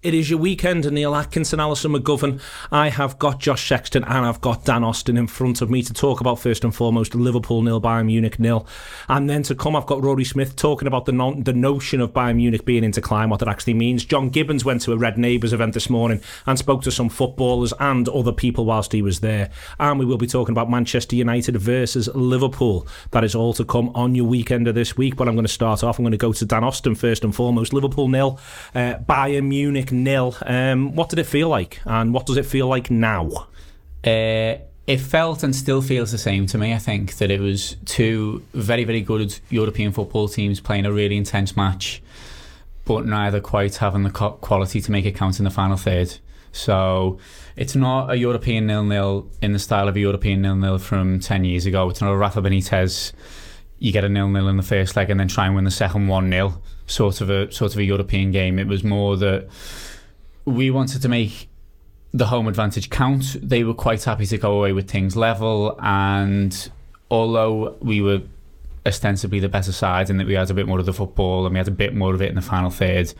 It is your Weekender, Neil Atkinson, Alison McGovern. I have got Josh Sexton and I've got Dan Austin in front of me to talk about first and foremost Liverpool nil, Bayern Munich nil, and then to come I've got Rory Smith talking about the non- the notion of Bayern Munich being into climb, what that actually means. John Gibbons went to a Red Neighbours event this morning and spoke to some footballers and other people whilst he was there, and we will be talking about Manchester United versus Liverpool. That is all to come on your weekend of this week. But I'm going to start off. I'm going to go to Dan Austin first and foremost. Liverpool nil, uh, Bayern Munich nil. Um, what did it feel like, and what does it feel like now? Uh, it felt and still feels the same to me. I think that it was two very, very good European football teams playing a really intense match, but neither quite having the quality to make it count in the final third. So it's not a European nil-nil in the style of a European nil-nil from 10 years ago. It's not a Rafa Benitez, you get a nil-nil in the first leg and then try and win the second 1-0 sort of a sort of a European game. It was more that we wanted to make the home advantage count. They were quite happy to go away with things level, and although we were ostensibly the better side and that we had a bit more of the football and we had a bit more of it in the final third,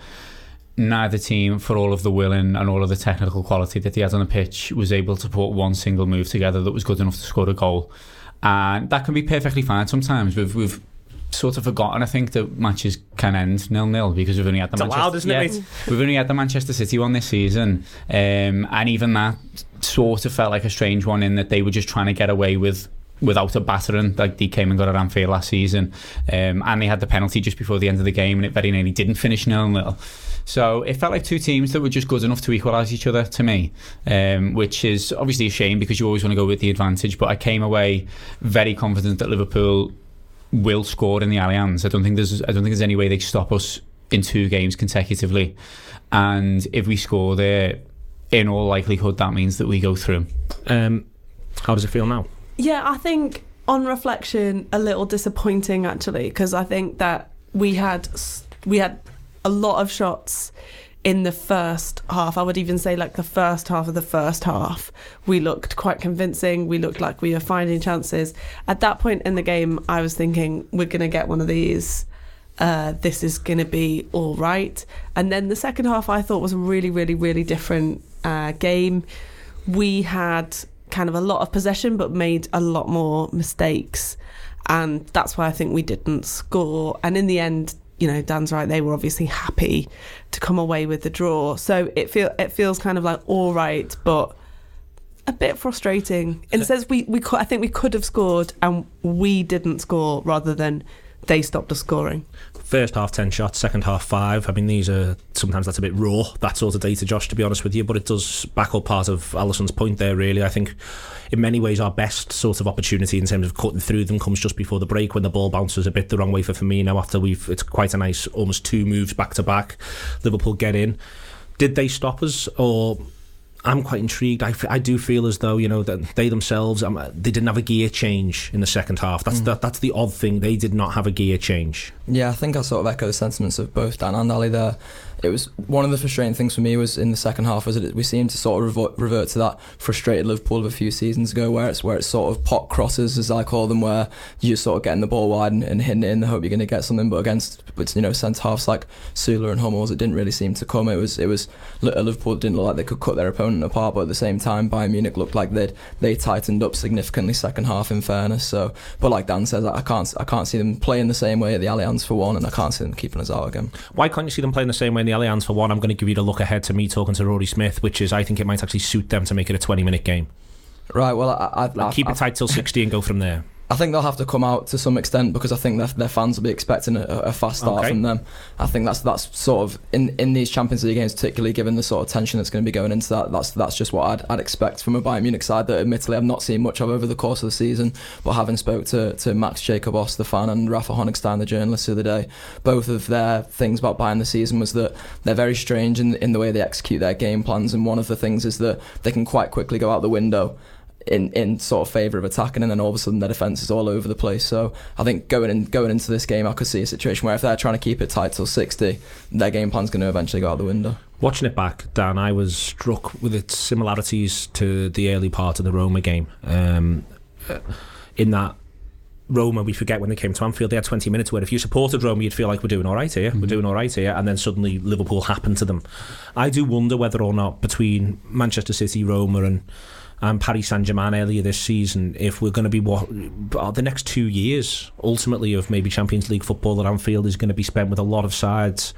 neither team, for all of the willing and all of the technical quality that they had on the pitch, was able to put one single move together that was good enough to score a goal. And that can be perfectly fine sometimes. We've, we've sort of forgotten, I think, that matches can end nil nil because we've only had the it's Manchester, allowed, isn't yeah, it, we've only had the Manchester City one this season, um, and even that sort of felt like a strange one in that they were just trying to get away with without a battering like they came and got at Anfield last season um, and they had the penalty just before the end of the game and it very nearly didn't finish nil nil so it felt like two teams that were just good enough to equalise each other to me um, which is obviously a shame because you always want to go with the advantage but I came away very confident that Liverpool will score in the Allianz. I don't think there's I don't think there's any way they stop us in two games consecutively. And if we score there, in all likelihood, that means that we go through. Um, how does it feel now? Yeah, I think on reflection, a little disappointing actually, because I think that we had we had a lot of shots in the first half. I would even say like the first half of the first half, we looked quite convincing. We looked like we were finding chances. At that point in the game, I was thinking we're going to get one of these. Uh, this is going to be all right. And then the second half, I thought was a really, really, really different uh, game. We had kind of a lot of possession, but made a lot more mistakes. And that's why I think we didn't score. And in the end, you know, Dan's right. They were obviously happy to come away with the draw. So it feel it feels kind of like all right, but a bit frustrating. In the sense we we could, I think we could have scored and we didn't score rather than they stopped us scoring. First half 10 shots, second half 5. I mean, these are sometimes that's a bit raw, that sort of data, Josh, to be honest with you, but it does back up part of Alison's point there, really. I think in many ways our best sort of opportunity in terms of cutting through them comes just before the break when the ball bounces a bit the wrong way for Firmino after we've, it's quite a nice almost two moves back to back. Liverpool get in. Did they stop us or I'm quite intrigued. I, I do feel as though you know that they themselves um, they didn't have a gear change in the second half. That's mm. that, that's the odd thing. They did not have a gear change. Yeah, I think I sort of echo the sentiments of both Dan and Ali there it was one of the frustrating things for me was in the second half was that we seemed to sort of revert, revert to that frustrated Liverpool of a few seasons ago, where it's where it's sort of pot crosses as I call them, where you're sort of getting the ball wide and, and hitting it in the hope you're going to get something. But against but you know centre halves like Süle and Hummels, it didn't really seem to come. It was it was uh, Liverpool didn't look like they could cut their opponent apart, but at the same time Bayern Munich looked like they they tightened up significantly second half. In fairness, so but like Dan says, I can't I can't see them playing the same way at the Allianz for one, and I can't see them keeping us out again. Why can't you see them playing the same way the Allianz for one? I'm going to give you the look ahead to me talking to Rory Smith, which is I think it might actually suit them to make it a 20 minute game. Right. Well, I, I, I keep it tight till 60 and go from there. I think they'll have to come out to some extent because I think their, their fans will be expecting a, a fast start okay. from them. I think that's that's sort of in, in these Champions League games, particularly given the sort of tension that's going to be going into that. That's that's just what I'd, I'd expect from a Bayern Munich side that admittedly I've not seen much of over the course of the season. But having spoke to, to Max Jacobs, the fan, and Rafa Honigstein, the journalist, the other day, both of their things about Bayern the season was that they're very strange in in the way they execute their game plans. And one of the things is that they can quite quickly go out the window in, in sort of favour of attacking, and then all of a sudden their defence is all over the place. So I think going in, going into this game, I could see a situation where if they're trying to keep it tight till 60, their game plan's going to eventually go out the window. Watching it back, Dan, I was struck with its similarities to the early part of the Roma game. Um, in that Roma, we forget when they came to Anfield, they had 20 minutes where if you supported Roma, you'd feel like we're doing all right here, mm-hmm. we're doing all right here, and then suddenly Liverpool happened to them. I do wonder whether or not between Manchester City, Roma, and and Paris Saint Germain earlier this season, if we're going to be what uh, the next two years ultimately of maybe Champions League football at Anfield is going to be spent with a lot of sides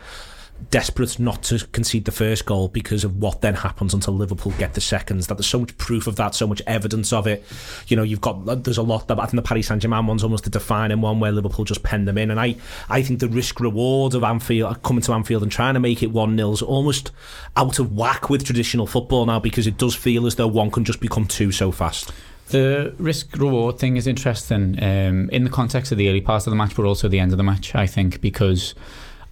desperate not to concede the first goal because of what then happens until Liverpool get the seconds. That there's so much proof of that, so much evidence of it. You know, you've got there's a lot. That, I think the Paris Saint Germain one's almost a defining one where Liverpool just penned them in, and I I think the risk reward of Anfield coming to Anfield and trying to make it one 0 is almost out of whack with traditional football now because it does feel as though one can just become two so fast. The risk reward thing is interesting um, in the context of the early part of the match, but also the end of the match. I think because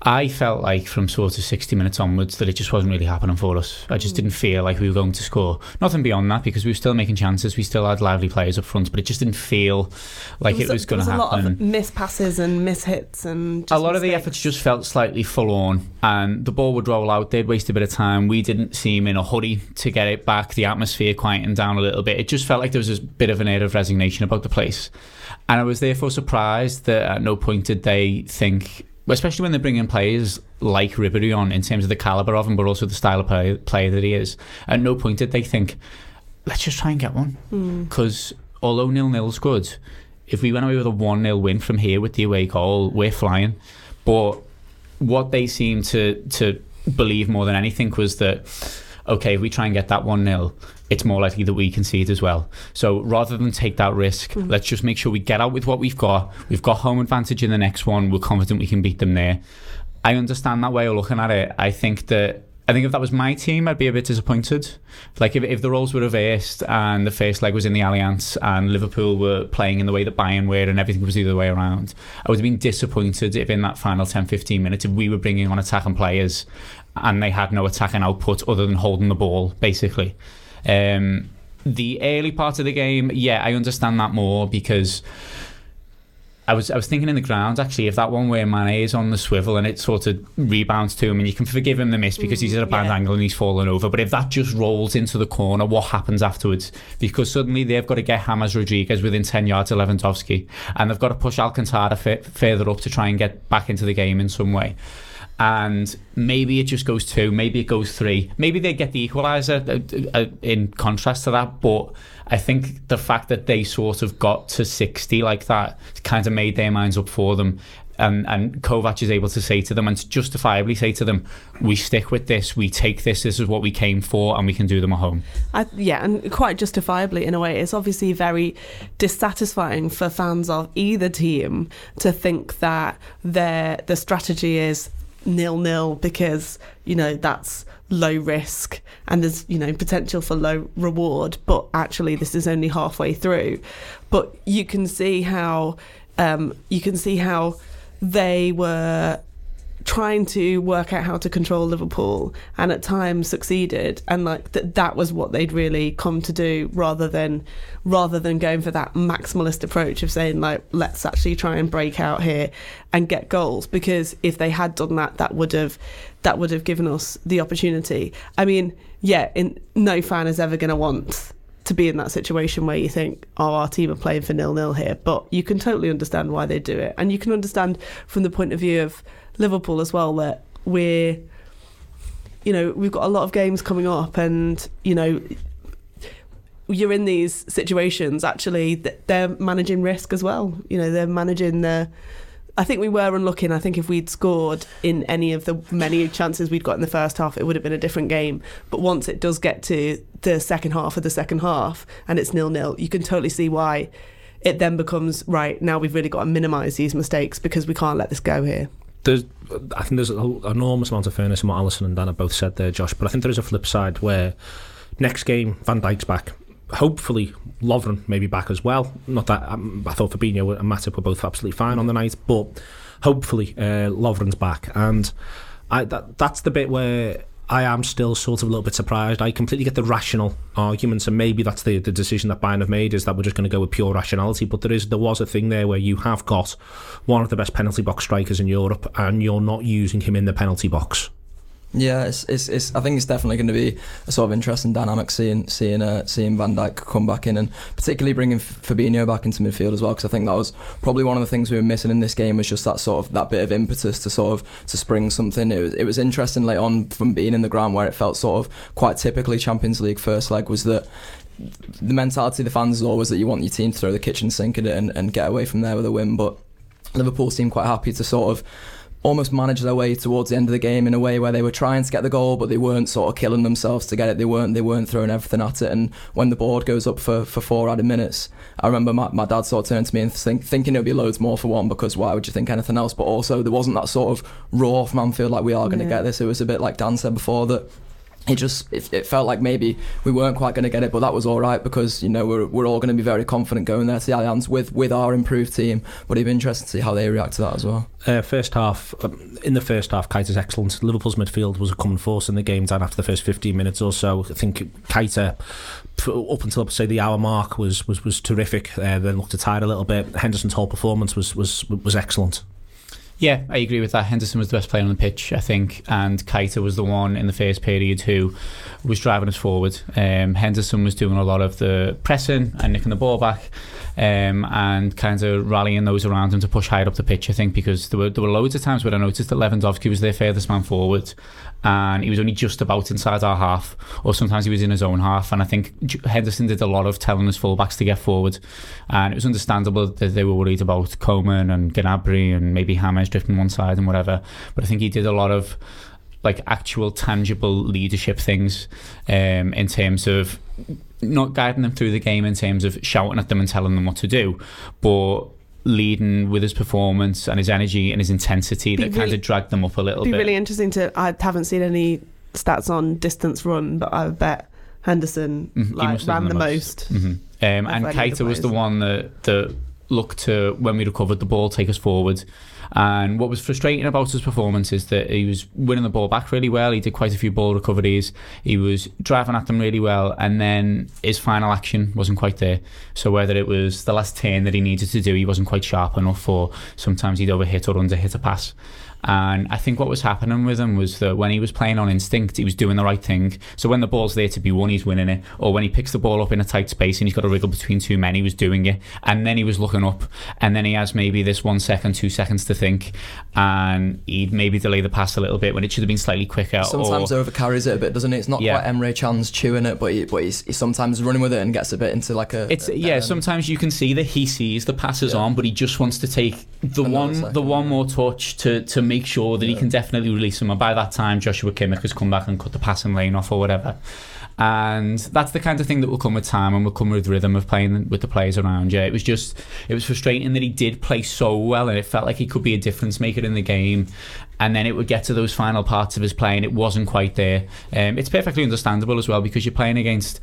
I felt like from sort of 60 minutes onwards that it just wasn't really happening for us. I just mm. didn't feel like we were going to score. Nothing beyond that because we were still making chances. We still had lively players up front, but it just didn't feel like was, it was going to happen. a lot of miss passes and miss hits and a lot mistakes. of the efforts just felt slightly full on, and the ball would roll out. They'd waste a bit of time. We didn't seem in a hurry to get it back. The atmosphere quietened down a little bit. It just felt like there was a bit of an air of resignation about the place. And I was therefore surprised that at no point did they think especially when they bring in players like Ribery on in terms of the caliber of him, but also the style of play, player that he is. At no point did they think, let's just try and get one. Because mm. although nil nil's good, if we went away with a 1 0 win from here with the away goal, we're flying. But what they seemed to, to believe more than anything was that, okay, if we try and get that 1 0, it's more likely that we concede as well. So rather than take that risk, mm-hmm. let's just make sure we get out with what we've got. We've got home advantage in the next one. We're confident we can beat them there. I understand that way of looking at it. I think that I think if that was my team, I'd be a bit disappointed. Like if, if the roles were reversed and the first leg was in the Allianz and Liverpool were playing in the way that Bayern were and everything was the other way around, I would have been disappointed if in that final 10, 15 minutes, if we were bringing on attacking players and they had no attacking output other than holding the ball, basically. Um, the early part of the game, yeah, I understand that more because I was I was thinking in the ground actually if that one where Mane is on the swivel and it sort of rebounds to him and you can forgive him the miss because he's at a bad yeah. angle and he's fallen over but if that just rolls into the corner what happens afterwards because suddenly they've got to get James Rodriguez within 10 yards of Lewandowski and they've got to push Alcantara f- further up to try and get back into the game in some way and maybe it just goes two, maybe it goes three, maybe they get the equaliser uh, uh, in contrast to that. But I think the fact that they sort of got to 60 like that kind of made their minds up for them. And, and Kovac is able to say to them and to justifiably say to them, we stick with this, we take this, this is what we came for, and we can do them at home. I, yeah, and quite justifiably in a way. It's obviously very dissatisfying for fans of either team to think that their the strategy is nil nil because you know that's low risk and there's you know potential for low reward but actually this is only halfway through. But you can see how um, you can see how they were trying to work out how to control Liverpool and at times succeeded and like that that was what they'd really come to do rather than rather than going for that maximalist approach of saying like let's actually try and break out here and get goals because if they had done that that would have that would have given us the opportunity I mean yeah in, no fan is ever going to want to be in that situation where you think, oh, our team are playing for nil nil here. But you can totally understand why they do it. And you can understand from the point of view of Liverpool as well that we're, you know, we've got a lot of games coming up, and you know, you're in these situations. Actually, they're managing risk as well. You know, they're managing the. I think we were unlucky. I think if we'd scored in any of the many chances we'd got in the first half, it would have been a different game. But once it does get to the second half of the second half and it's nil nil, you can totally see why it then becomes right. Now we've really got to minimise these mistakes because we can't let this go here there's, I think there's an enormous amount of fairness in what Alison and Dan have both said there, Josh. But I think there is a flip side where next game Van Dijk's back. Hopefully, Lovren may be back as well. Not that um, I thought Fabinho and Matip were both absolutely fine on the night, but hopefully uh, Lovren's back. And I, that, that's the bit where I am still sort of a little bit surprised. I completely get the rational arguments, and maybe that's the, the decision that Bayern have made is that we're just going to go with pure rationality. But there is there was a thing there where you have got one of the best penalty box strikers in Europe, and you're not using him in the penalty box. Yeah, it's, it's, it's I think it's definitely going to be a sort of interesting dynamic seeing seeing uh, seeing Van Dijk come back in and particularly bringing Fabinho back into midfield as well because I think that was probably one of the things we were missing in this game was just that sort of that bit of impetus to sort of to spring something. It was it was interesting late on from being in the ground where it felt sort of quite typically Champions League first leg was that the mentality of the fans is always that you want your team to throw the kitchen sink at it and, and get away from there with a win, but Liverpool seemed quite happy to sort of almost manage their way towards the end of the game in a way where they were trying to get the goal, but they weren't sort of killing themselves to get it. They weren't they weren't throwing everything at it. And when the board goes up for, for four added minutes, I remember my, my dad sort of turned to me and think, thinking it would be loads more for one because why would you think anything else? But also there wasn't that sort of raw from Anfield like we are going to yeah. get this. It was a bit like Dan said before that it just it, it, felt like maybe we weren't quite going to get it, but that was all right because you know we're, we're all going to be very confident going there to the Allianz with with our improved team. But it'd be interesting to see how they react to that as well. Uh, first half, um, in the first half, Keita's excellent. Liverpool's midfield was a common force in the game. Down after the first 15 minutes or so, I think Keita up until say the hour mark was was was terrific. Uh, then looked tired a little bit. Henderson's whole performance was was was excellent. Yeah, I agree with that. Henderson was the best player on the pitch, I think, and Keita was the one in the first period who was driving us forward. Um, Henderson was doing a lot of the pressing and nicking the ball back. Um, and kind of rallying those around him to push higher up the pitch, I think, because there were there were loads of times where I noticed that Lewandowski was their furthest man forward, and he was only just about inside our half, or sometimes he was in his own half. And I think Henderson did a lot of telling his fullbacks to get forward, and it was understandable that they were worried about Coman and Gnabry and maybe James drifting one side and whatever. But I think he did a lot of like actual tangible leadership things um, in terms of not guiding them through the game in terms of shouting at them and telling them what to do, but leading with his performance and his energy and his intensity be that really, kind of dragged them up a little be bit. Be really interesting to. I haven't seen any stats on distance run, but I bet Henderson mm-hmm. like, ran the, the most. most. Mm-hmm. Um, and Keita was the one that that looked to when we recovered the ball take us forward and what was frustrating about his performance is that he was winning the ball back really well. He did quite a few ball recoveries. He was driving at them really well, and then his final action wasn't quite there. So whether it was the last turn that he needed to do, he wasn't quite sharp enough, or sometimes he'd overhit or underhit a pass. And I think what was happening with him was that when he was playing on instinct, he was doing the right thing. So when the ball's there to be won, he's winning it. Or when he picks the ball up in a tight space and he's got to wriggle between two men, he was doing it. And then he was looking up. And then he has maybe this one second, two seconds to think. And he'd maybe delay the pass a little bit when it should have been slightly quicker. Sometimes or, overcarries it a bit, doesn't it? It's not yeah. quite Emre Can's chewing it, but, he, but he's, he's, sometimes running with it and gets a bit into like a. It's a, Yeah, um, sometimes you can see that he sees the passes yeah. on, but he just wants to take the one second. the one more touch to, to make sure that yeah. he can can definitely release him. And by that time, Joshua Kimmich has come back and cut the passing lane off or whatever. And that's the kind of thing that will come with time and will come with rhythm of playing with the players around you. It was just, it was frustrating that he did play so well and it felt like he could be a difference maker in the game. And then it would get to those final parts of his play and it wasn't quite there. Um, it's perfectly understandable as well because you're playing against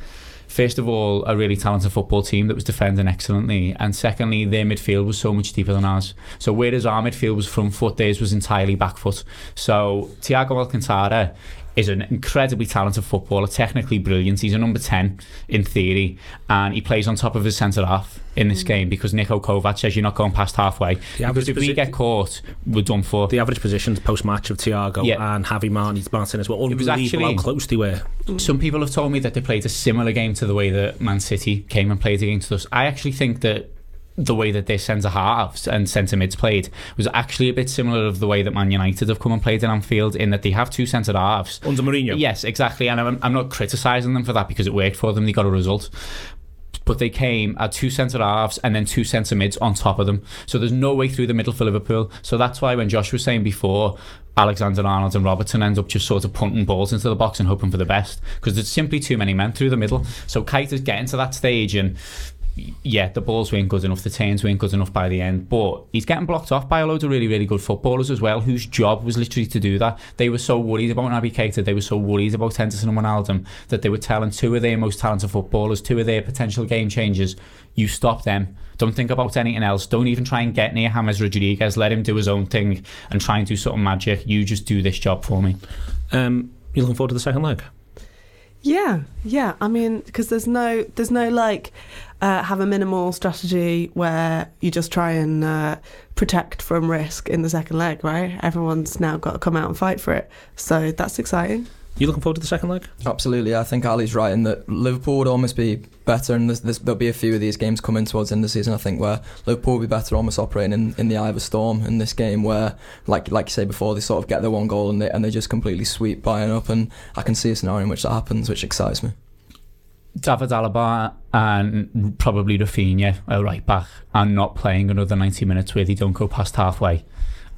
first of all, a really talented football team that was defending excellently, and secondly, their midfield was so much deeper than ours. So whereas our midfield was front foot, theirs was entirely back foot. So Thiago Alcantara is an incredibly talented footballer, technically brilliant. He's a number 10 in theory, and he plays on top of his centre half in this mm. game because Niko Kovac says you're not going past halfway. The because if posi- we get caught, we're done for. The average positions post match of Thiago yeah. and Javi Martin Martinez were unbelievable actually, how close they were. Some people have told me that they played a similar game to the way that Man City came and played against us. I actually think that the way that their centre halves and centre mids played was actually a bit similar of the way that Man United have come and played in Anfield in that they have two centre halves under Mourinho. Yes, exactly, and I'm, I'm not criticising them for that because it worked for them. They got a result. But they came at two centre halves and then two centre mids on top of them. So there's no way through the middle for Liverpool. So that's why when Josh was saying before, Alexander Arnold and Robertson end up just sort of punting balls into the box and hoping for the best because there's simply too many men through the middle. So Keita's getting to that stage and yeah, the balls weren't good enough, the turns weren't good enough by the end, but he's getting blocked off by a load of really, really good footballers as well, whose job was literally to do that. They were so worried about Naby Keita, they were so worried about Henderson and Wijnaldum that they were telling two of their most talented footballers, two of their potential game changers, you stop them. Don't think about anything else. Don't even try and get near James Rodriguez. Let him do his own thing and try and do something magic. You just do this job for me. Um, you looking forward to the second leg? Yeah, yeah. I mean, because there's no, there's no like, uh, have a minimal strategy where you just try and uh, protect from risk in the second leg, right? Everyone's now got to come out and fight for it. So that's exciting. You looking forward to the second leg? Absolutely. I think Ali's right in that Liverpool would almost be better, and there's, there's, there'll be a few of these games coming towards the end of the season. I think where Liverpool will be better, almost operating in, in the eye of a storm in this game, where like like you say before, they sort of get their one goal and they and they just completely sweep Bayern up, and I can see a scenario in which that happens, which excites me. David Alaba and probably Rafinha a right back, and not playing another 90 minutes where they don't go past halfway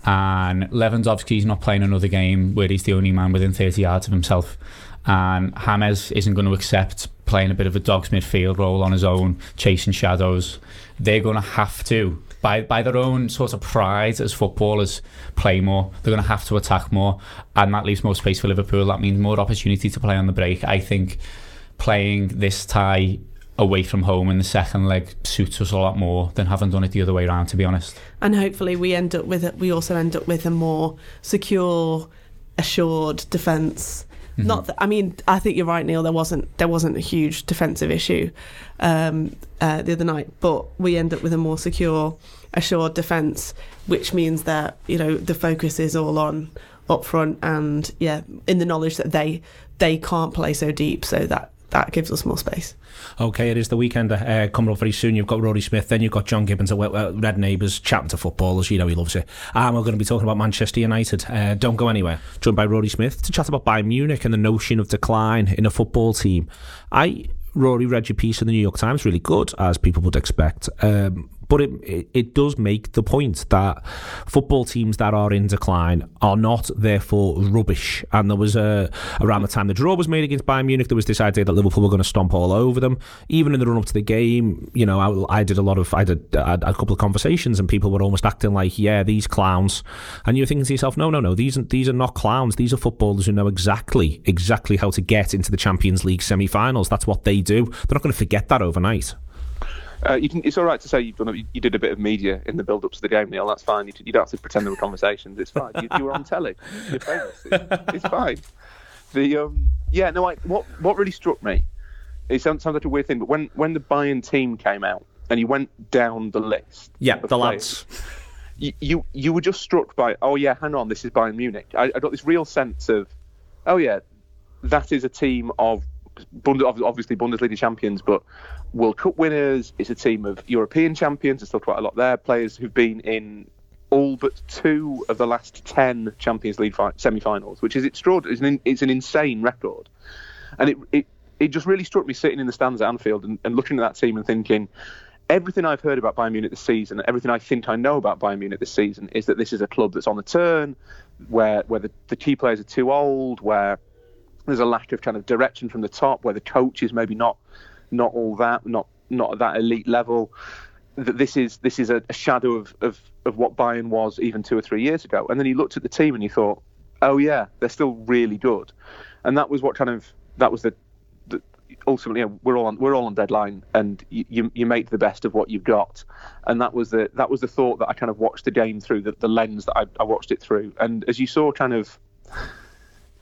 and Lewandowski's not playing another game where he's the only man within 30 yards of himself. And James isn't going to accept playing a bit of a dog's midfield role on his own, chasing shadows. They're going to have to, by, by their own sort of pride as footballers, play more. They're going to have to attack more. And that leaves more space for Liverpool. That means more opportunity to play on the break. I think playing this tie away from home in the second leg suits us a lot more than having done it the other way around, to be honest. And hopefully we end up with it. We also end up with a more secure, assured defence. Mm-hmm. Not that I mean, I think you're right, Neil. There wasn't there wasn't a huge defensive issue um, uh, the other night, but we end up with a more secure, assured defence, which means that you know the focus is all on up front and yeah, in the knowledge that they they can't play so deep, so that that gives us more space. Okay, it is the weekend uh, coming up very soon. You've got Rory Smith, then you've got John Gibbons at Red Neighbours chatting to footballers. You know he loves it. And we're going to be talking about Manchester United. Uh, don't go anywhere. Joined by Rory Smith to chat about Bayern Munich and the notion of decline in a football team. I Rory read your piece in the New York Times, really good, as people would expect. Um, but it, it, it does make the point that football teams that are in decline are not therefore rubbish. And there was a around the time the draw was made against Bayern Munich, there was this idea that Liverpool were going to stomp all over them. Even in the run up to the game, you know, I, I did a lot of I did, a couple of conversations, and people were almost acting like, yeah, these clowns, and you're thinking to yourself, no, no, no, these these are not clowns. These are footballers who know exactly exactly how to get into the Champions League semi-finals. That's what they do. They're not going to forget that overnight. Uh, you can, it's all right to say you've done. A, you did a bit of media in the build-up to the game, Neil. That's fine. You, you don't have to pretend there were conversations. It's fine. You, you were on telly. You're famous. It's, it's fine. The um, yeah, no. I, what what really struck me, it sounds, sounds like a weird thing, but when when the Bayern team came out and you went down the list, yeah, the lads. You, you you were just struck by oh yeah hang on this is Bayern Munich I, I got this real sense of oh yeah that is a team of obviously Bundesliga champions, but World Cup winners. It's a team of European champions. There's still quite a lot there. Players who've been in all but two of the last ten Champions League fi- semi-finals, which is extraordinary. It's an, it's an insane record, and it, it it just really struck me sitting in the stands at Anfield and, and looking at that team and thinking. Everything I've heard about Bayern Munich this season, everything I think I know about Bayern Munich this season, is that this is a club that's on the turn, where where the, the key players are too old, where there's a lack of kind of direction from the top, where the coach is maybe not not all that, not not at that elite level. That this is this is a, a shadow of, of of what Bayern was even two or three years ago. And then you looked at the team and you thought, oh yeah, they're still really good. And that was what kind of that was the, the ultimately you know, we're all on we're all on deadline and you, you, you make the best of what you've got. And that was the that was the thought that I kind of watched the game through the, the lens that I, I watched it through. And as you saw, kind of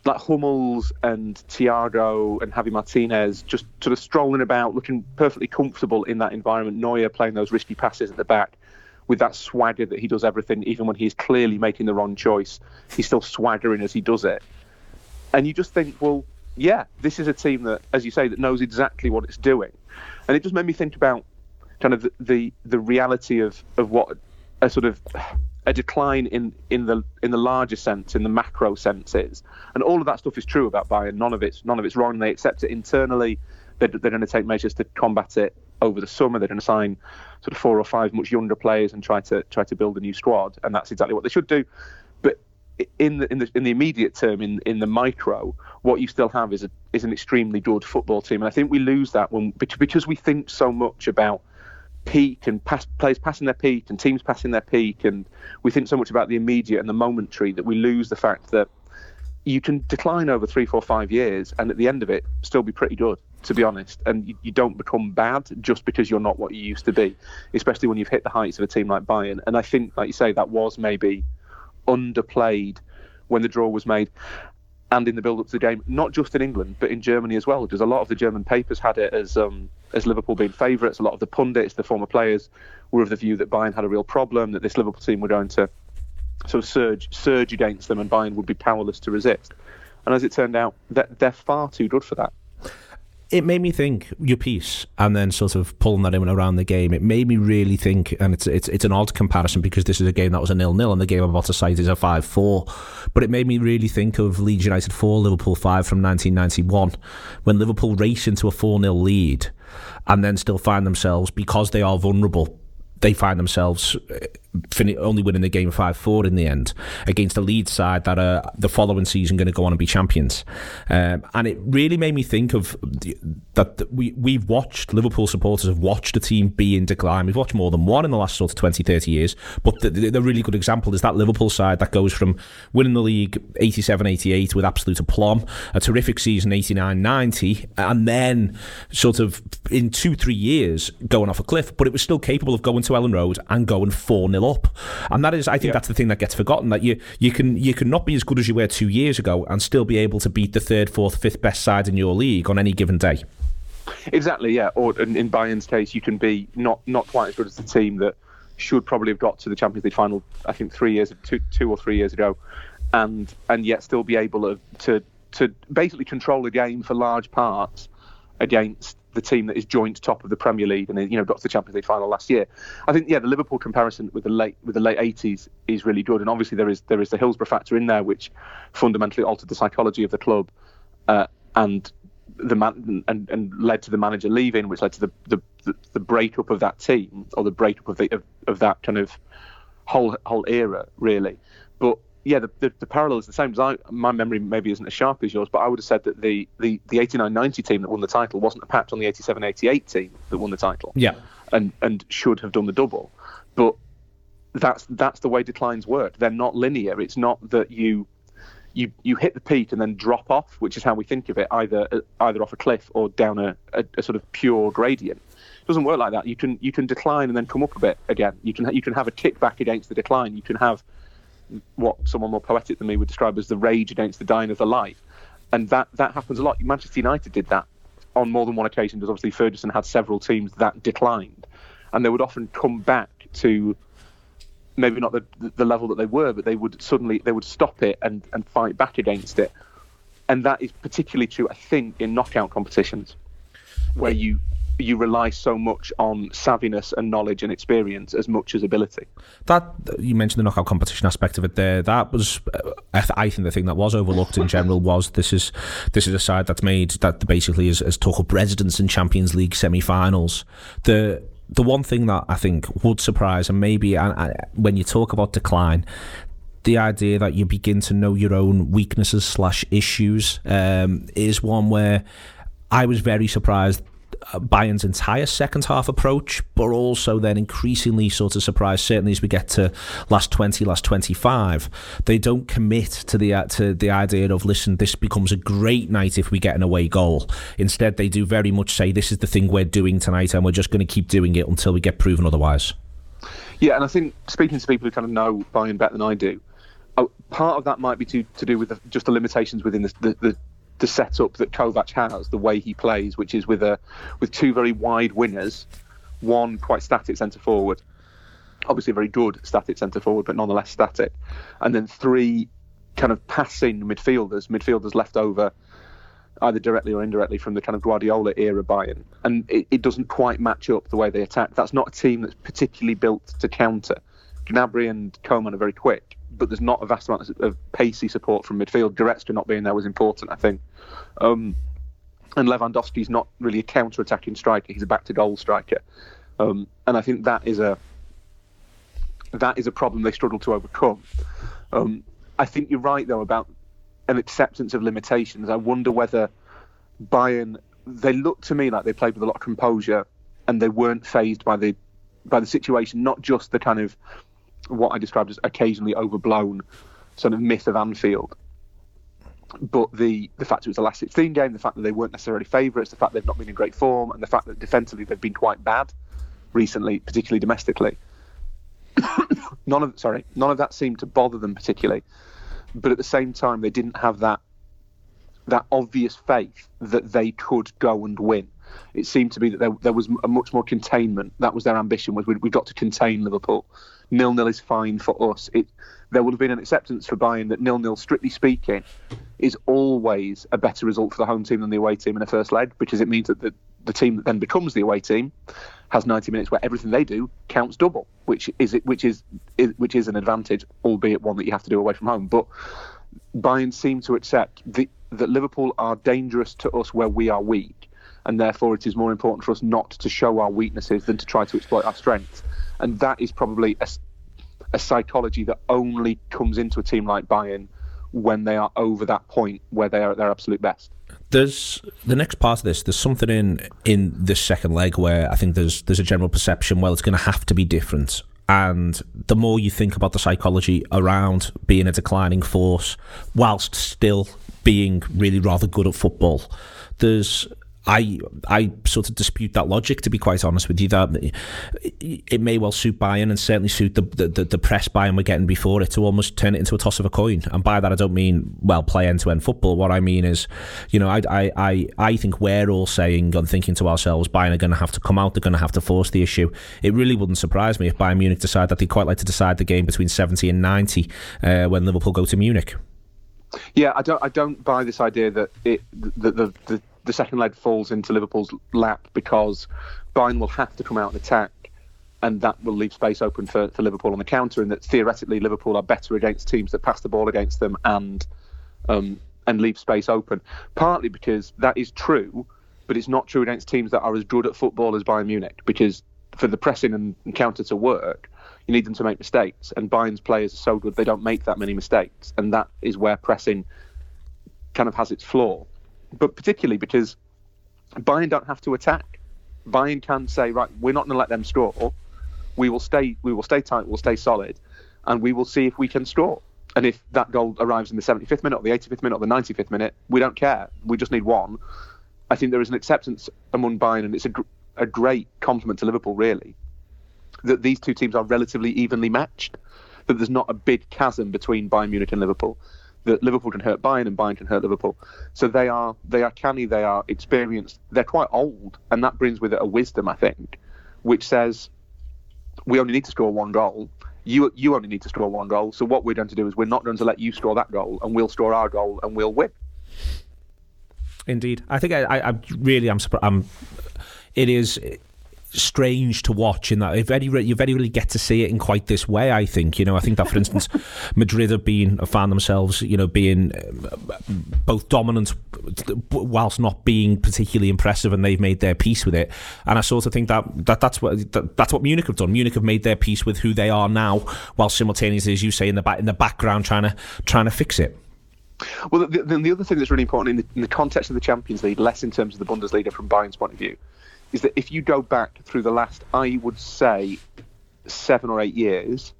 like Hummels and Thiago and Javi Martinez just sort of strolling about, looking perfectly comfortable in that environment. Neuer playing those risky passes at the back with that swagger that he does everything, even when he's clearly making the wrong choice. He's still swaggering as he does it. And you just think, well, yeah, this is a team that, as you say, that knows exactly what it's doing. And it just made me think about kind of the the, the reality of, of what a sort of a decline in, in the in the larger sense, in the macro senses, and all of that stuff is true about Bayern. None of it's none of it's wrong. They accept it internally. They're, they're going to take measures to combat it over the summer. They're going to sign sort of four or five much younger players and try to try to build a new squad, and that's exactly what they should do. But in the in the in the immediate term, in in the micro, what you still have is a is an extremely good football team, and I think we lose that when because we think so much about peak and pass, players passing their peak and teams passing their peak, and we think so much about the immediate and the momentary that we lose the fact that you can decline over three, four, five years, and at the end of it, still be pretty good, to be honest. And you, you don't become bad just because you're not what you used to be, especially when you've hit the heights of a team like Bayern. And I think, like you say, that was maybe underplayed when the draw was made. And in the build up to the game, not just in England but in Germany as well. Because a lot of the German papers had it as um, as Liverpool being favourites. A lot of the pundits, the former players, were of the view that Bayern had a real problem, that this Liverpool team were going to sort of surge surge against them, and Bayern would be powerless to resist. And as it turned out, that they're far too good for that it made me think your piece, and then sort of pulling that in around the game. It made me really think, and it's it's it's an odd comparison because this is a game that was a nil nil, and the game I'm about to cite is a five four. But it made me really think of Leeds United four, Liverpool five from 1991, when Liverpool race into a four 0 lead, and then still find themselves because they are vulnerable they find themselves fin- only winning the game 5 4 in the end against a Leeds side that are the following season going to go on and be champions. Um, and it really made me think of the, that we, we've watched, Liverpool supporters have watched a team be in decline. We've watched more than one in the last sort of 20, 30 years. But the, the, the really good example is that Liverpool side that goes from winning the league 87 88 with absolute aplomb, a terrific season 89 90, and then sort of in two, three years going off a cliff. But it was still capable of going to Elland Road and going 4 0 up. And that is, I think, that's the thing that gets forgotten that you you can you can not be as good as you were two years ago and still be able to beat the third, fourth, fifth best side in your league on any given day. Exactly, yeah. Or in Bayern's case, you can be not not quite as good as the team that should probably have got to the Champions League final. I think three years, two, two or three years ago, and and yet still be able to to to basically control the game for large parts against the team that is joint top of the Premier League and you know got to the Champions League final last year. I think yeah, the Liverpool comparison with the late with the late 80s is really good, and obviously there is there is the Hillsborough factor in there, which fundamentally altered the psychology of the club, uh, and the man and, and led to the manager leaving, which led to the the, the, the breakup of that team or the breakup of the of, of that kind of whole whole era really. But yeah, the, the, the, parallel is the same. As I, my memory maybe isn't as sharp as yours, but I would have said that the, the, the 89-90 team that won the title wasn't a patch on the 87-88 team that won the title. Yeah. And and should have done the double. But that's that's the way declines work. They're not linear. It's not that you you you hit the peak and then drop off, which is how we think of it, either either off a cliff or down a, a, a sort of pure gradient. It doesn't work like that. You can you can decline and then come up a bit again. You can you can have a kickback against the decline. You can have what someone more poetic than me would describe as the rage against the dying of the light. And that, that happens a lot. Manchester United did that on more than one occasion because obviously Ferguson had several teams that declined. And they would often come back to maybe not the, the level that they were, but they would suddenly they would stop it and, and fight back against it. And that is particularly true, I think, in knockout competitions where you you rely so much on savviness and knowledge and experience as much as ability. That you mentioned the knockout competition aspect of it there. That was, uh, I think, the thing that was overlooked in general was this is this is a side that's made that basically has, has took up residence in Champions League semi-finals. The the one thing that I think would surprise, and maybe and, and when you talk about decline, the idea that you begin to know your own weaknesses slash issues um, is one where I was very surprised Bayern's entire second half approach, but also then increasingly sort of surprised. Certainly as we get to last twenty, last twenty-five, they don't commit to the uh, to the idea of listen, this becomes a great night if we get an away goal. Instead, they do very much say this is the thing we're doing tonight, and we're just going to keep doing it until we get proven otherwise. Yeah, and I think speaking to people who kind of know Bayern better than I do, uh, part of that might be to, to do with the, just the limitations within the, the, the the setup that Kovac has, the way he plays, which is with a with two very wide wingers, one quite static centre forward, obviously a very good static centre forward, but nonetheless static, and then three kind of passing midfielders, midfielders left over either directly or indirectly from the kind of Guardiola era Bayern, and it, it doesn't quite match up the way they attack. That's not a team that's particularly built to counter. Gnabry and Coman are very quick, but there's not a vast amount of, pacey support from midfield. Goretzka not being there was important, I think. Um, and Lewandowski's not really a counter-attacking striker; he's a back-to-goal striker, um, and I think that is a that is a problem they struggle to overcome. Um, I think you're right though about an acceptance of limitations. I wonder whether Bayern they look to me like they played with a lot of composure and they weren't fazed by the by the situation, not just the kind of what I described as occasionally overblown sort of myth of Anfield. But the the fact it was the last 16 game, the fact that they weren't necessarily favourites, the fact they've not been in great form, and the fact that defensively they've been quite bad recently, particularly domestically. none of sorry, none of that seemed to bother them particularly. But at the same time, they didn't have that that obvious faith that they could go and win. It seemed to be that there, there was a much more containment. That was their ambition. Was we, we've got to contain Liverpool. Nil nil is fine for us. It there would have been an acceptance for Bayern that nil nil, strictly speaking, is always a better result for the home team than the away team in a first leg because it means that the, the team that then becomes the away team has 90 minutes where everything they do counts double, which is which is, is which is an advantage, albeit one that you have to do away from home. But Bayern seem to accept the, that Liverpool are dangerous to us where we are weak, and therefore it is more important for us not to show our weaknesses than to try to exploit our strengths. And that is probably a, a psychology that only comes into a team like Bayern when they are over that point where they are at their absolute best. There's the next part of this. There's something in in this second leg where I think there's there's a general perception. Well, it's going to have to be different. And the more you think about the psychology around being a declining force, whilst still being really rather good at football, there's I I sort of dispute that logic to be quite honest with you that it may well suit Bayern and certainly suit the the, the press Bayern were getting before it to almost turn it into a toss of a coin. And by that I don't mean well play end to end football. What I mean is you know I, I, I, I think we're all saying and thinking to ourselves Bayern are going to have to come out they're going to have to force the issue. It really wouldn't surprise me if Bayern Munich decide that they'd quite like to decide the game between 70 and 90 uh, when Liverpool go to Munich. Yeah, I don't. I don't buy this idea that it the the, the the second leg falls into Liverpool's lap because Bayern will have to come out and attack, and that will leave space open for, for Liverpool on the counter. And that theoretically, Liverpool are better against teams that pass the ball against them and um, and leave space open. Partly because that is true, but it's not true against teams that are as good at football as Bayern Munich. Because for the pressing and, and counter to work, you need them to make mistakes. And Bayern's players are so good they don't make that many mistakes, and that is where pressing kind of has its flaw but particularly because Bayern don't have to attack. Bayern can say, right, we're not going to let them score. We will stay. We will stay tight. We'll stay solid, and we will see if we can score. And if that goal arrives in the 75th minute, or the 85th minute, or the 95th minute, we don't care. We just need one. I think there is an acceptance among Bayern, and it's a, a great compliment to Liverpool, really, that these two teams are relatively evenly matched. That there's not a big chasm between Bayern Munich and Liverpool that Liverpool can hurt Bayern and Bayern can hurt Liverpool. So they are they are canny, they are experienced, they're quite old, and that brings with it a wisdom, I think, which says we only need to score one goal. You you only need to score one goal. So what we're going to do is we're not going to let you score that goal, and we'll score our goal and we'll win. Indeed, I think I, I, I really am. I'm. It is strange to watch in that you very you very really get to see it in quite this way. I think you know I think that for instance Madrid have been found themselves you know being uh, both dominant whilst not being particularly impressive, and they've made their peace with it. And I sort of think that, that that's what that, that's what Munich have done. Munich have made their peace with who they are now, while simultaneously, as you say, in the back in the background trying to trying to fix it. Well, the, the, the other thing that's really important in the, in the context of the Champions League, less in terms of the Bundesliga from Bayern's point of view, is that if you go back through the last, I would say, seven or eight years,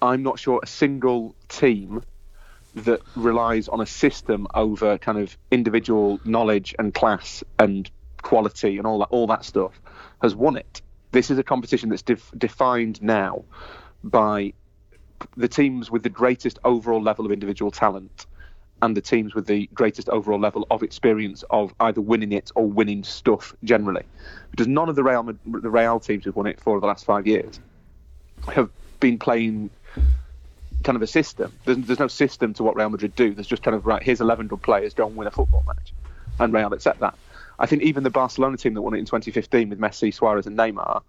I'm not sure a single team that relies on a system over kind of individual knowledge and class and quality and all that all that stuff has won it. This is a competition that's def- defined now by the teams with the greatest overall level of individual talent and the teams with the greatest overall level of experience of either winning it or winning stuff generally. Because none of the Real the Real teams who've won it for the last five years have been playing kind of a system. There's, there's no system to what Real Madrid do. There's just kind of right. Here's 11 good players. Go and win a football match, and Real accept that. I think even the Barcelona team that won it in 2015 with Messi, Suarez, and Neymar,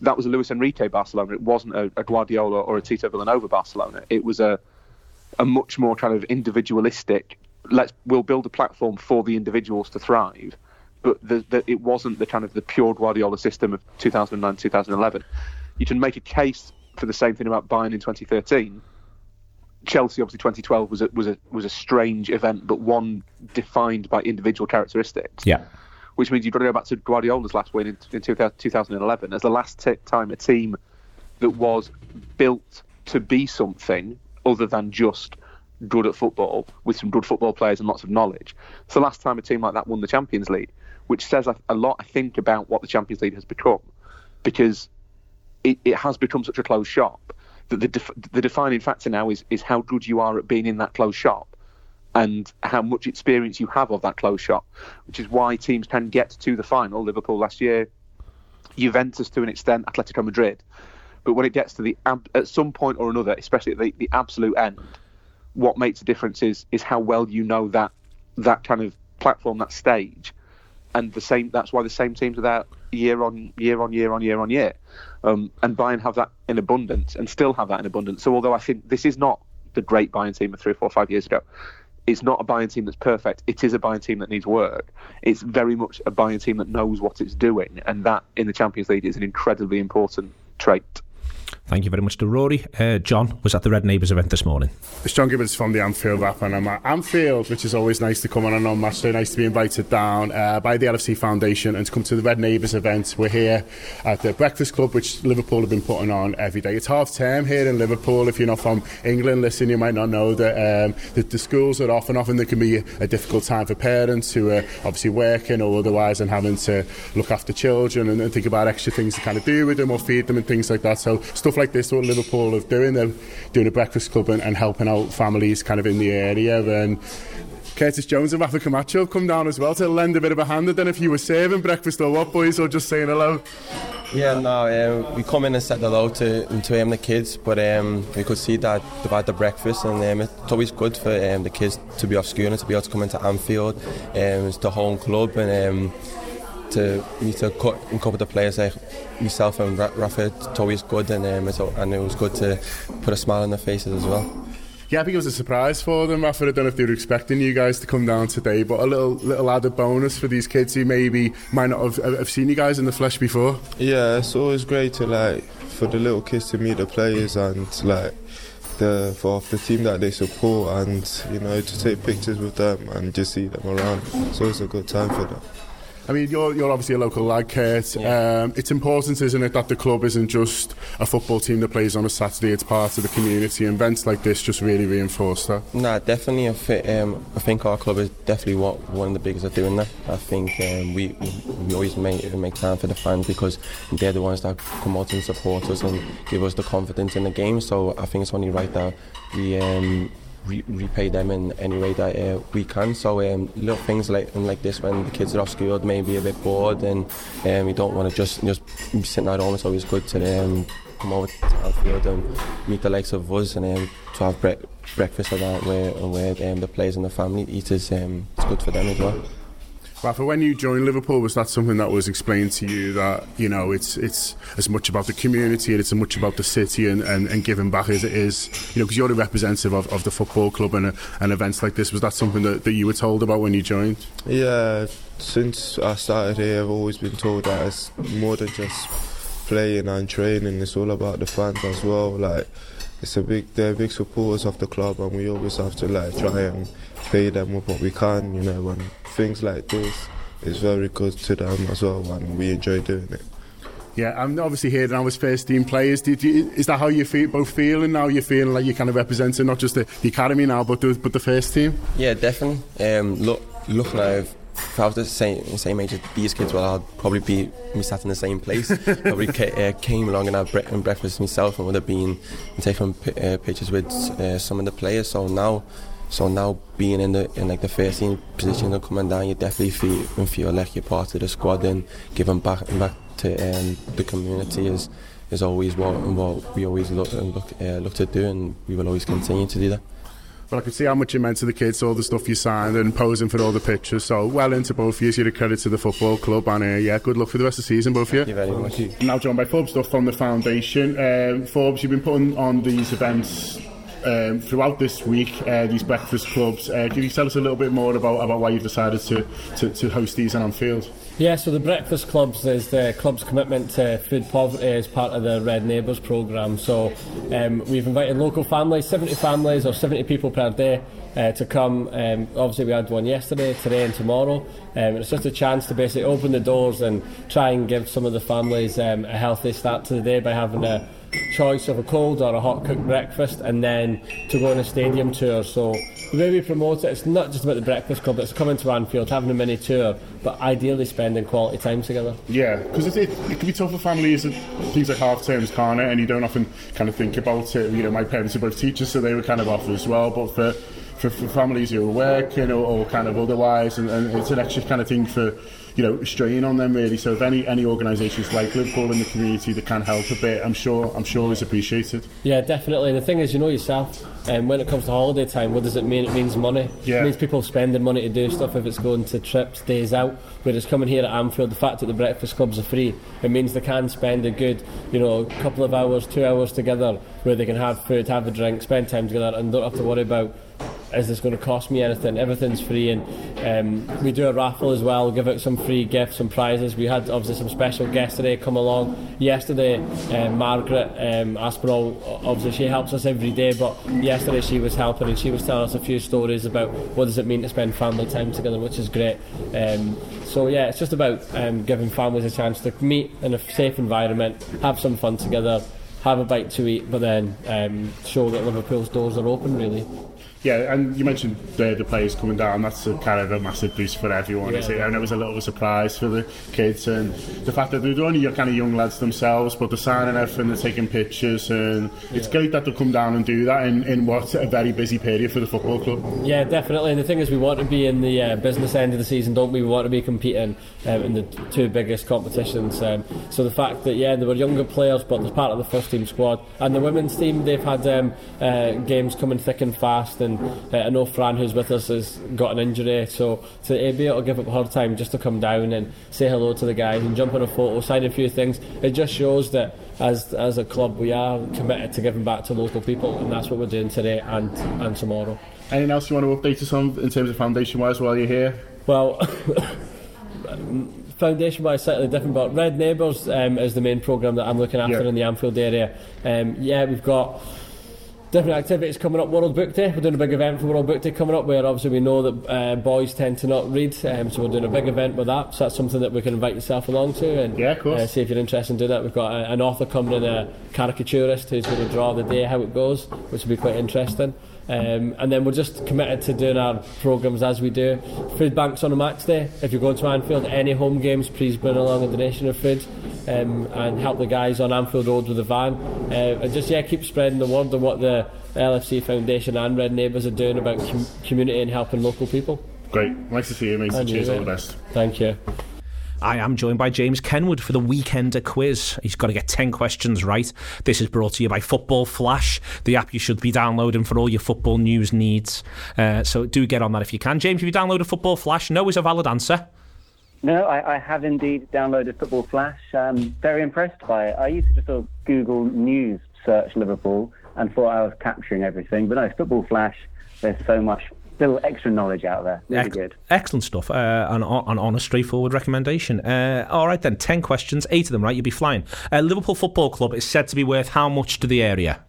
that was a Luis Enrique Barcelona. It wasn't a, a Guardiola or a Tito Vilanova Barcelona. It was a a much more kind of individualistic. Let's we'll build a platform for the individuals to thrive, but the, the, it wasn't the kind of the pure Guardiola system of 2009 2011. You can make a case for the same thing about Bayern in 2013. Chelsea, obviously, 2012 was a was a was a strange event, but one defined by individual characteristics. Yeah. Which means you've got to go back to Guardiola's last win in, in 2011 as the last t- time a team that was built to be something other than just good at football with some good football players and lots of knowledge. It's the last time a team like that won the Champions League, which says a lot, I think, about what the Champions League has become, because it, it has become such a closed shop that the def- the defining factor now is is how good you are at being in that closed shop, and how much experience you have of that close shot, which is why teams can get to the final. Liverpool last year, Juventus to an extent, Atletico Madrid. But when it gets to the at some point or another, especially at the, the absolute end, what makes a difference is is how well you know that that kind of platform, that stage, and the same. That's why the same teams are there year on year on year on year on year, um, and Bayern have that in abundance and still have that in abundance. So although I think this is not the great Bayern team of three or four or five years ago, it's not a Bayern team that's perfect. It is a Bayern team that needs work. It's very much a Bayern team that knows what it's doing, and that in the Champions League is an incredibly important trait. Thank you very much to Rory. Uh, John was at the Red Neighbours event this morning. It's John Gibbons from the Anfield Wrap, and I'm at Anfield, which is always nice to come on a non match day. Nice to be invited down uh, by the LFC Foundation and to come to the Red Neighbours event. We're here at the Breakfast Club, which Liverpool have been putting on every day. It's half term here in Liverpool. If you're not from England, listen, you might not know that um, the, the schools are off, and often there can be a, a difficult time for parents who are obviously working or otherwise and having to look after children and, and think about extra things to kind of do with them or feed them and things like that. So stuff like this, what Liverpool of doing. They're doing a breakfast club and, and helping out families kind of in the area. And Curtis Jones and Rafa Camacho have come down as well to lend a bit of a hand. I don't know if you were serving breakfast or what, boys, or just saying hello. Yeah, no, um, we come in and said hello to, to um, the kids, but um, we could see that they've had the breakfast, and um, it's always good for um, the kids to be off school and to be able to come into Anfield. Um, it's the home club, and to meet a, couple of the players like myself and Rafa, it's always good, and, um, it's, and it was good to put a smile on their faces as well. Yeah, I think it was a surprise for them. Rafa, I don't know if they were expecting you guys to come down today, but a little little added bonus for these kids who maybe might not have, have seen you guys in the flesh before. Yeah, it's always great to like for the little kids to meet the players and like the for the team that they support and you know to take pictures with them and just see them around. So it's a good time for them. I mean, you're, you're obviously a local lad, Kurt. Yeah. Um, it's important, isn't it, that the club isn't just a football team that plays on a Saturday. It's part of the community. And events like this just really reinforce that. Nah, definitely. I, th- um, I think our club is definitely what one of the biggest at doing that. I think um, we we always make make time for the fans because they're the ones that come out and support us and give us the confidence in the game. So I think it's only right that we um, re- repay them in any way that uh, we can. So um, little things like like this when the kids are off school, maybe a bit bored, and um, we don't want to just just be sitting at home. It's always good to um, come over to Anfield and meet the likes of us and um, to have bre- breakfast or that where where um, the players and the family eat is um, it's good for them as well. Rafa, when you joined Liverpool, was that something that was explained to you that you know it's it's as much about the community and it's as much about the city and, and, and giving back as it is, you know, because you're a representative of, of the football club and, and events like this. Was that something that, that you were told about when you joined? Yeah, since I started here, I've always been told that it's more than just playing and training. It's all about the fans as well. Like it's a big, they're big supporters of the club, and we always have to like try and pay them with what we can, you know, and things like this is very good to them as well, and we enjoy doing it. Yeah, I'm obviously here now as first team players. Did you, is that how you feel, both feeling now? You're feeling like you're kind of representing not just the, the academy now, but the, but the first team? Yeah, definitely. Um, look, look now, if I was the same same age as these kids, well, I'd probably be me sat in the same place. probably ca- uh, came along and had bre- breakfast myself and would have been taking p- uh, pictures with uh, some of the players. So now so now being in the in like the first team position and coming down, you definitely feel and feel like you're part of the squad and giving back back to um, the community is is always what what we always look look uh, look to do, and we will always continue to do that. Well, I can see how much you meant to the kids, all the stuff you signed and posing for all the pictures. So well into both of you. You're a credit to the football club, and uh, yeah, good luck for the rest of the season, both of you. Thank you very much. Now joined by Forbes Duff from the foundation. Um, Forbes, you've been putting on these events um, throughout this week, uh, these breakfast clubs. Uh, can you tell us a little bit more about, about why you've decided to, to, to host these in Anfield? Yeah, so the breakfast clubs is the club's commitment to food poverty as part of the Red Neighbours programme. So um, we've invited local families, 70 families or 70 people per day. Uh, to come. Um, obviously, we had one yesterday, today, and tomorrow. Um, it's just a chance to basically open the doors and try and give some of the families um, a healthy start to the day by having a choice of a cold or a hot cooked breakfast and then to go on a stadium tour. So the way we promote it, it's not just about the breakfast club, it's coming to Anfield, having a mini tour, but ideally spending quality time together. Yeah, because it, it, it, can be tough for families at things like half terms, can't it? And you don't often kind of think about it. You know, my parents are both teachers, so they were kind of off as well. But for for, for families who are working or, or kind of otherwise, and, and it's an extra kind of thing for you know strain on them really. So if any any organisations like Liverpool in the community that can help a bit, I'm sure I'm sure is appreciated. Yeah, definitely. The thing is, you know yourself, and um, when it comes to holiday time, what does it mean? It means money. Yeah. It means people spending money to do stuff. If it's going to trips, days out. Whereas coming here at Anfield, the fact that the breakfast clubs are free, it means they can spend a good, you know, couple of hours, two hours together, where they can have food, have a drink, spend time together, and don't have to worry about is this going to cost me anything? Everything's free, and um, we do a raffle as well. Give out some free gifts, some prizes. We had obviously some special guests today come along. Yesterday, um, Margaret um, Aspinall, obviously she helps us every day, but yesterday she was helping and she was telling us a few stories about what does it mean to spend family time together, which is great. Um, so yeah, it's just about um, giving families a chance to meet in a safe environment, have some fun together, have a bite to eat, but then um, show that Liverpool's doors are open really. Yeah, and you mentioned the, the players coming down. That's a kind of a massive boost for everyone, yeah. is it? And it was a little of a surprise for the kids, and the fact that they're only kind of young lads themselves, but they're signing everything, they're taking pictures, and it's great that they'll come down and do that in, in what's a very busy period for the football club. Yeah, definitely. And the thing is, we want to be in the uh, business end of the season, don't we? We want to be competing um, in the two biggest competitions. Um, so the fact that yeah, there were younger players, but they're part of the first team squad, and the women's team, they've had um, uh, games coming thick and fast, and uh, I know Fran, who's with us, has got an injury, so to be able to give up her time just to come down and say hello to the guys and jump on a photo, sign a few things, it just shows that as as a club we are committed to giving back to local people, and that's what we're doing today and and tomorrow. Anything else you want to update us on in terms of foundation wise while you're here? Well. foundation wise slightly different but Red Neighbours um, is the main programme that I'm looking after yeah. in the Anfield area um, yeah we've got different activities coming up. World Book Day, we're doing a big event for World Book Day coming up, where obviously we know that uh, boys tend to not read, um, so we're doing a big event with that. So that's something that we can invite yourself along to, and yeah, of course. Uh, see if you're interested in doing that. We've got a, an author coming in, a caricaturist who's going to draw the day how it goes, which will be quite interesting. Um, and then we're just committed to doing our programmes as we do. Food banks on a match day. If you're going to Anfield, any home games, please bring along a donation of food um, and help the guys on Anfield Road with the van. Uh, and just, yeah, keep spreading the word of what the LFC Foundation and Red Neighbours are doing about com- community and helping local people. Great. Nice to see you, mate. Cheers, all the best. Thank you. I am joined by James Kenwood for the Weekender quiz. He's got to get 10 questions right. This is brought to you by Football Flash, the app you should be downloading for all your football news needs. Uh, so do get on that if you can. James, have you downloaded Football Flash? No is a valid answer. No, I, I have indeed downloaded Football Flash. I'm very impressed by it. I used to just sort of Google News, search Liverpool, and thought I was capturing everything. But no, Football Flash, there's so much little extra knowledge out there. Really Ex- good. Excellent stuff. Uh, an, an honest, straightforward recommendation. Uh, all right then, 10 questions, eight of them right, you'll be flying. Uh, Liverpool Football Club is said to be worth how much to the area?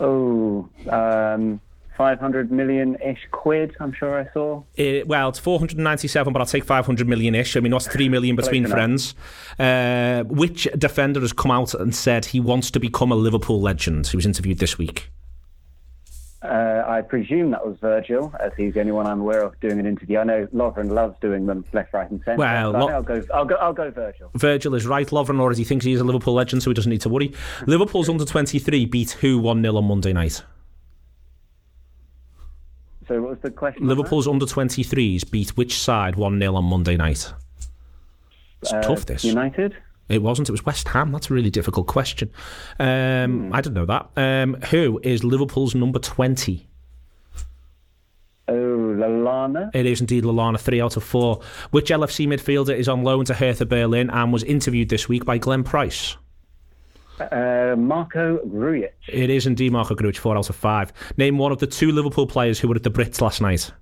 Oh, um, 500 million ish quid, I'm sure I saw. It, well, it's 497, but I'll take 500 million ish. I mean, what's 3 million between friends? Uh, which defender has come out and said he wants to become a Liverpool legend? He was interviewed this week. Uh, I presume that was Virgil, as he's the only one I'm aware of doing an interview. I know Lovren loves doing them left, right, and centre. Well, Lo- I'll go, I'll go, I'll go Virgil. Virgil is right. Lovren already thinks he's a Liverpool legend, so he doesn't need to worry. Liverpool's under 23 beat who 1 0 on Monday night? So, what was the question? Liverpool's under 23s beat which side 1 0 on Monday night? It's uh, tough, this. United? It wasn't. It was West Ham. That's a really difficult question. Um. I didn't know that. Um, who is Liverpool's number 20? Oh, Lallana. It is indeed Lallana, three out of four. Which LFC midfielder is on loan to Hertha Berlin and was interviewed this week by Glenn Price? Uh, Marko Grujic. It is indeed Marko Grujic, four out of five. Name one of the two Liverpool players who were at the Brits last night.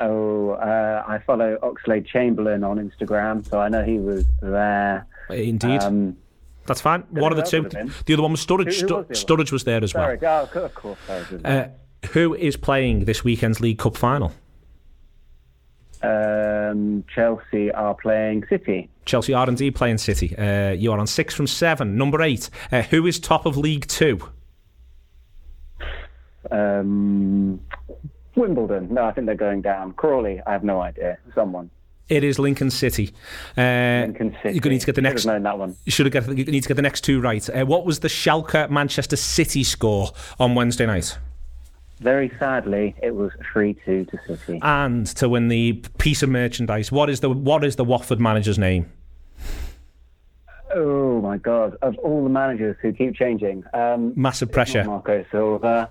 Oh, uh, I follow Oxlade Chamberlain on Instagram, so I know he was there. Indeed. Um, That's fine. One of the two. The other one was Sturridge. Who, who was Sturridge was there as Sorry, well. Oh, of course. Uh, who is playing this weekend's League Cup final? Um, Chelsea are playing City. Chelsea are indeed playing City. Uh, you are on six from seven. Number eight. Uh, who is top of League Two? Um, Wimbledon. No, I think they're going down. Crawley. I have no idea. Someone. It is Lincoln City. Uh, Lincoln City. You're going to need to get the next. Should have known that one. You should have get. You need to get the next two right. Uh, what was the Schalke Manchester City score on Wednesday night? very sadly, it was 3 2 to City. And to win the piece of merchandise, what is the what is the Watford manager's name? Oh my God! Of all the managers who keep changing, um, massive pressure. Marco Silva.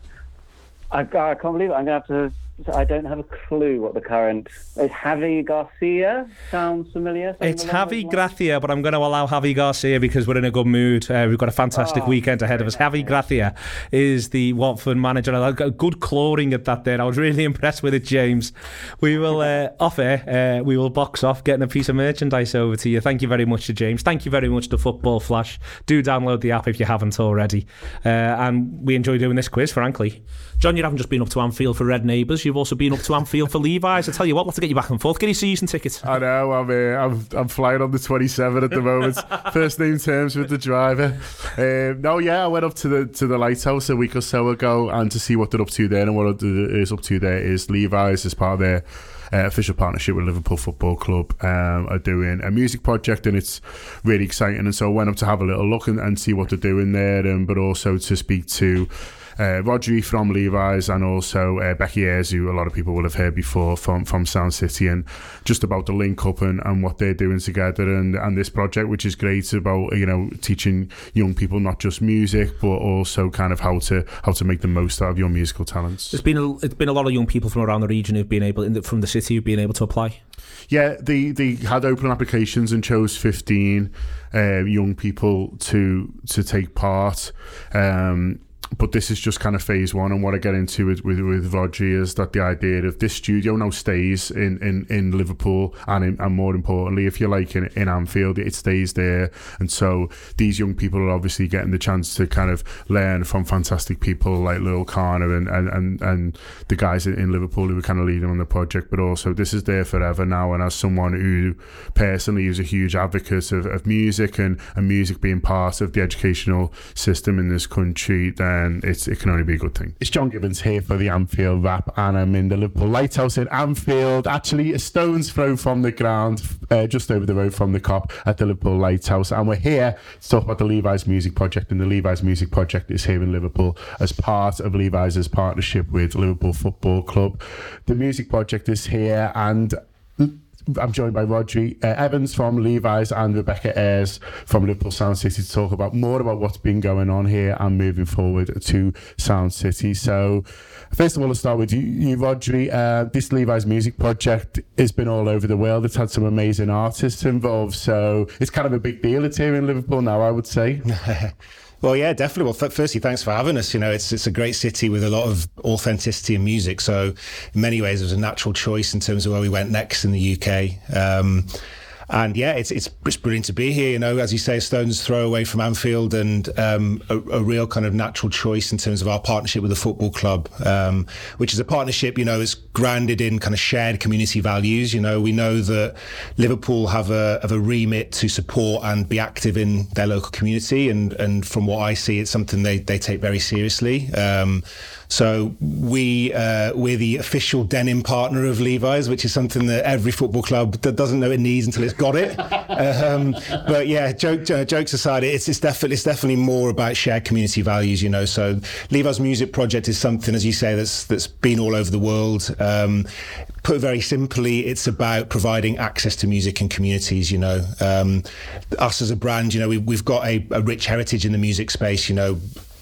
I, I can't believe it. I'm going to have to I don't have a clue what the current is. Javi Garcia sounds familiar. It's Javi Gracia, but I'm going to allow Javi Garcia because we're in a good mood. Uh, we've got a fantastic oh, weekend ahead of us. Javi Gracia is the Watford manager. I got a good clawing at that there. I was really impressed with it, James. We will uh, off air. Uh, we will box off getting a piece of merchandise over to you. Thank you very much to James. Thank you very much to Football Flash. Do download the app if you haven't already. Uh, and we enjoy doing this quiz, frankly. John, you haven't just been up to Anfield for Red Neighbours. You've also been up to Anfield for Levi's. I tell you what, we'll have to get you back and forth. Get your season ticket. I know. I'm uh, I'm, I'm flying on the 27 at the moment. First name terms with the driver. Um, no, yeah, I went up to the to the lighthouse a week or so ago and to see what they're up to there. And what is up to there is Levi's as part of their uh, official partnership with Liverpool Football Club um, are doing a music project and it's really exciting and so I went up to have a little look and, and see what they're doing there and but also to speak to uh, Rodri from Levi's and also uh, Becky Ayres, who a lot of people will have heard before from, from Sound City, and just about the link up and, and what they're doing together and, and this project, which is great about you know teaching young people not just music but also kind of how to how to make the most out of your musical talents. There's been a, it's been a lot of young people from around the region who've been able the, from the city who've been able to apply. Yeah, they they had open applications and chose 15 uh, young people to to take part. Um, but this is just kind of phase one, and what I get into with with, with is that the idea of this studio now stays in in, in Liverpool, and in, and more importantly, if you like in, in Anfield, it stays there, and so these young people are obviously getting the chance to kind of learn from fantastic people like Loyle Carner and and, and, and the guys in, Liverpool who were kind of leading on the project, but also this is there forever now, and as someone who personally is a huge advocate of, of music and, and music being part of the educational system in this country, then and it's, it can only be a good thing. It's John Gibbons here for the Anfield Wrap, and I'm in the Liverpool Lighthouse in Anfield, actually a stone's throw from the ground, uh, just over the road from the Kop at the Liverpool Lighthouse. And we're here to talk about the Levi's Music Project, and the Levi's Music Project is here in Liverpool as part of Levi's partnership with Liverpool Football Club. The Music Project is here, and I'm joined by Rodri uh, Evans from Levi's and Rebecca Ayres from Liverpool Sound City to talk about more about what's been going on here and moving forward to Sound City. So, first of all, let's start with you, you Rodri. Uh, this Levi's music project has been all over the world. It's had some amazing artists involved, so it's kind of a big deal. It's here in Liverpool now, I would say. Well, yeah, definitely. Well, f- firstly, thanks for having us. You know, it's it's a great city with a lot of authenticity and music. So, in many ways, it was a natural choice in terms of where we went next in the UK. Um, and yeah, it's, it's it's brilliant to be here. You know, as you say, Stones throw away from Anfield, and um, a, a, real kind of natural choice in terms of our partnership with the football club, um, which is a partnership. You know, is grounded in kind of shared community values. You know, we know that Liverpool have a have a remit to support and be active in their local community, and and from what I see, it's something they they take very seriously. Um, so we uh, we're the official denim partner of Levi's, which is something that every football club that doesn't know it needs until it's got it. um, but yeah, joke, uh, jokes aside, it's, it's definitely it's definitely more about shared community values. You know, so Levi's Music Project is something, as you say, that's that's been all over the world. Um, put very simply, it's about providing access to music in communities. You know, um, us as a brand, you know, we, have got a, a, rich heritage in the music space. You know,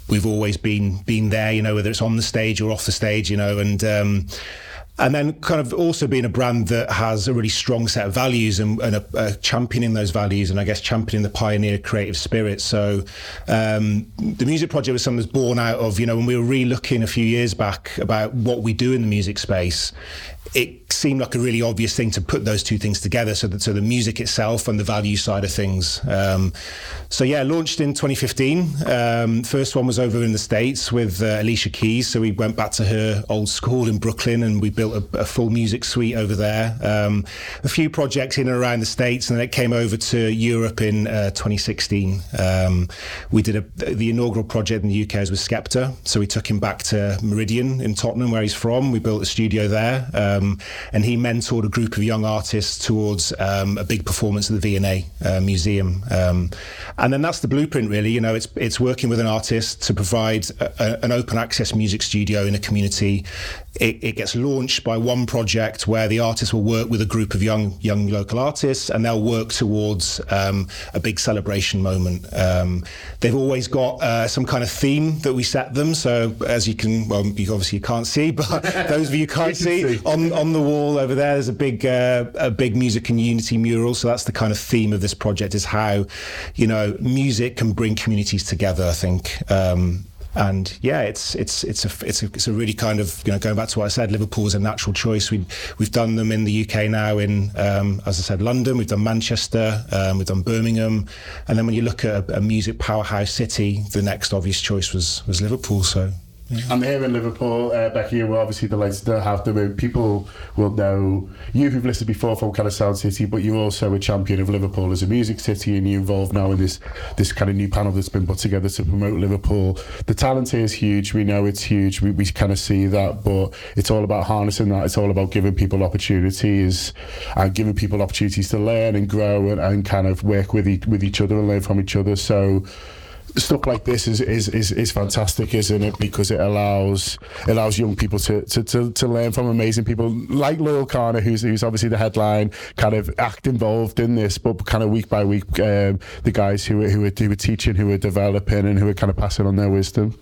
we've always been been there, you know, whether it's on the stage or off the stage, you know, and um, and then kind of also being a brand that has a really strong set of values and, and a, a championing those values and I guess championing the pioneer creative spirit. So um, the music project was something that's born out of, you know, when we were re-looking a few years back about what we do in the music space, it seemed like a really obvious thing to put those two things together. So that so the music itself and the value side of things. Um, so yeah, launched in 2015. Um, first one was over in the states with uh, Alicia Keys. So we went back to her old school in Brooklyn and we built a, a full music suite over there. Um, a few projects in and around the states, and then it came over to Europe in uh, 2016. Um, we did a, the inaugural project in the UK was with Skepta. So we took him back to Meridian in Tottenham, where he's from. We built a studio there. Um, and he mentored a group of young artists towards um, a big performance at the V&A uh, Museum. Um, and then that's the blueprint, really. You know, it's it's working with an artist to provide a, a, an open access music studio in a community. It, it, gets launched by one project where the artist will work with a group of young young local artists, and they'll work towards um, a big celebration moment. Um, they've always got uh, some kind of theme that we set them. So as you can, well, you obviously you can't see, but those of you can't see, on on the wall over there, there's a big uh, a big music and unity mural. So that's the kind of theme of this project: is how you know music can bring communities together. I think. Um, and yeah, it's it's it's a it's a it's a really kind of you know going back to what I said, Liverpool is a natural choice. We we've done them in the UK now in um, as I said London, we've done Manchester, um, we've done Birmingham, and then when you look at a, a music powerhouse city, the next obvious choice was was Liverpool. So yeah. I'm here in Liverpool. Uh, Becky, we're obviously delighted to have them. People will know you who've listened before from kind of Sound City, but you're also a champion of Liverpool as a music city, and you're involved now in this this kind of new panel that's been put together to promote Liverpool. The talent here is huge. We know it's huge. We, we kind of see that, but it's all about harnessing that. It's all about giving people opportunities and giving people opportunities to learn and grow and, and kind of work with e- with each other and learn from each other. So stuff like this is, is, is, is fantastic, isn't it? Because it allows allows young people to, to, to, to learn from amazing people like Loyle Carner, who's who's obviously the headline, kind of act involved in this, but kind of week by week, um, the guys who who are, who are teaching, who are developing, and who are kind of passing on their wisdom.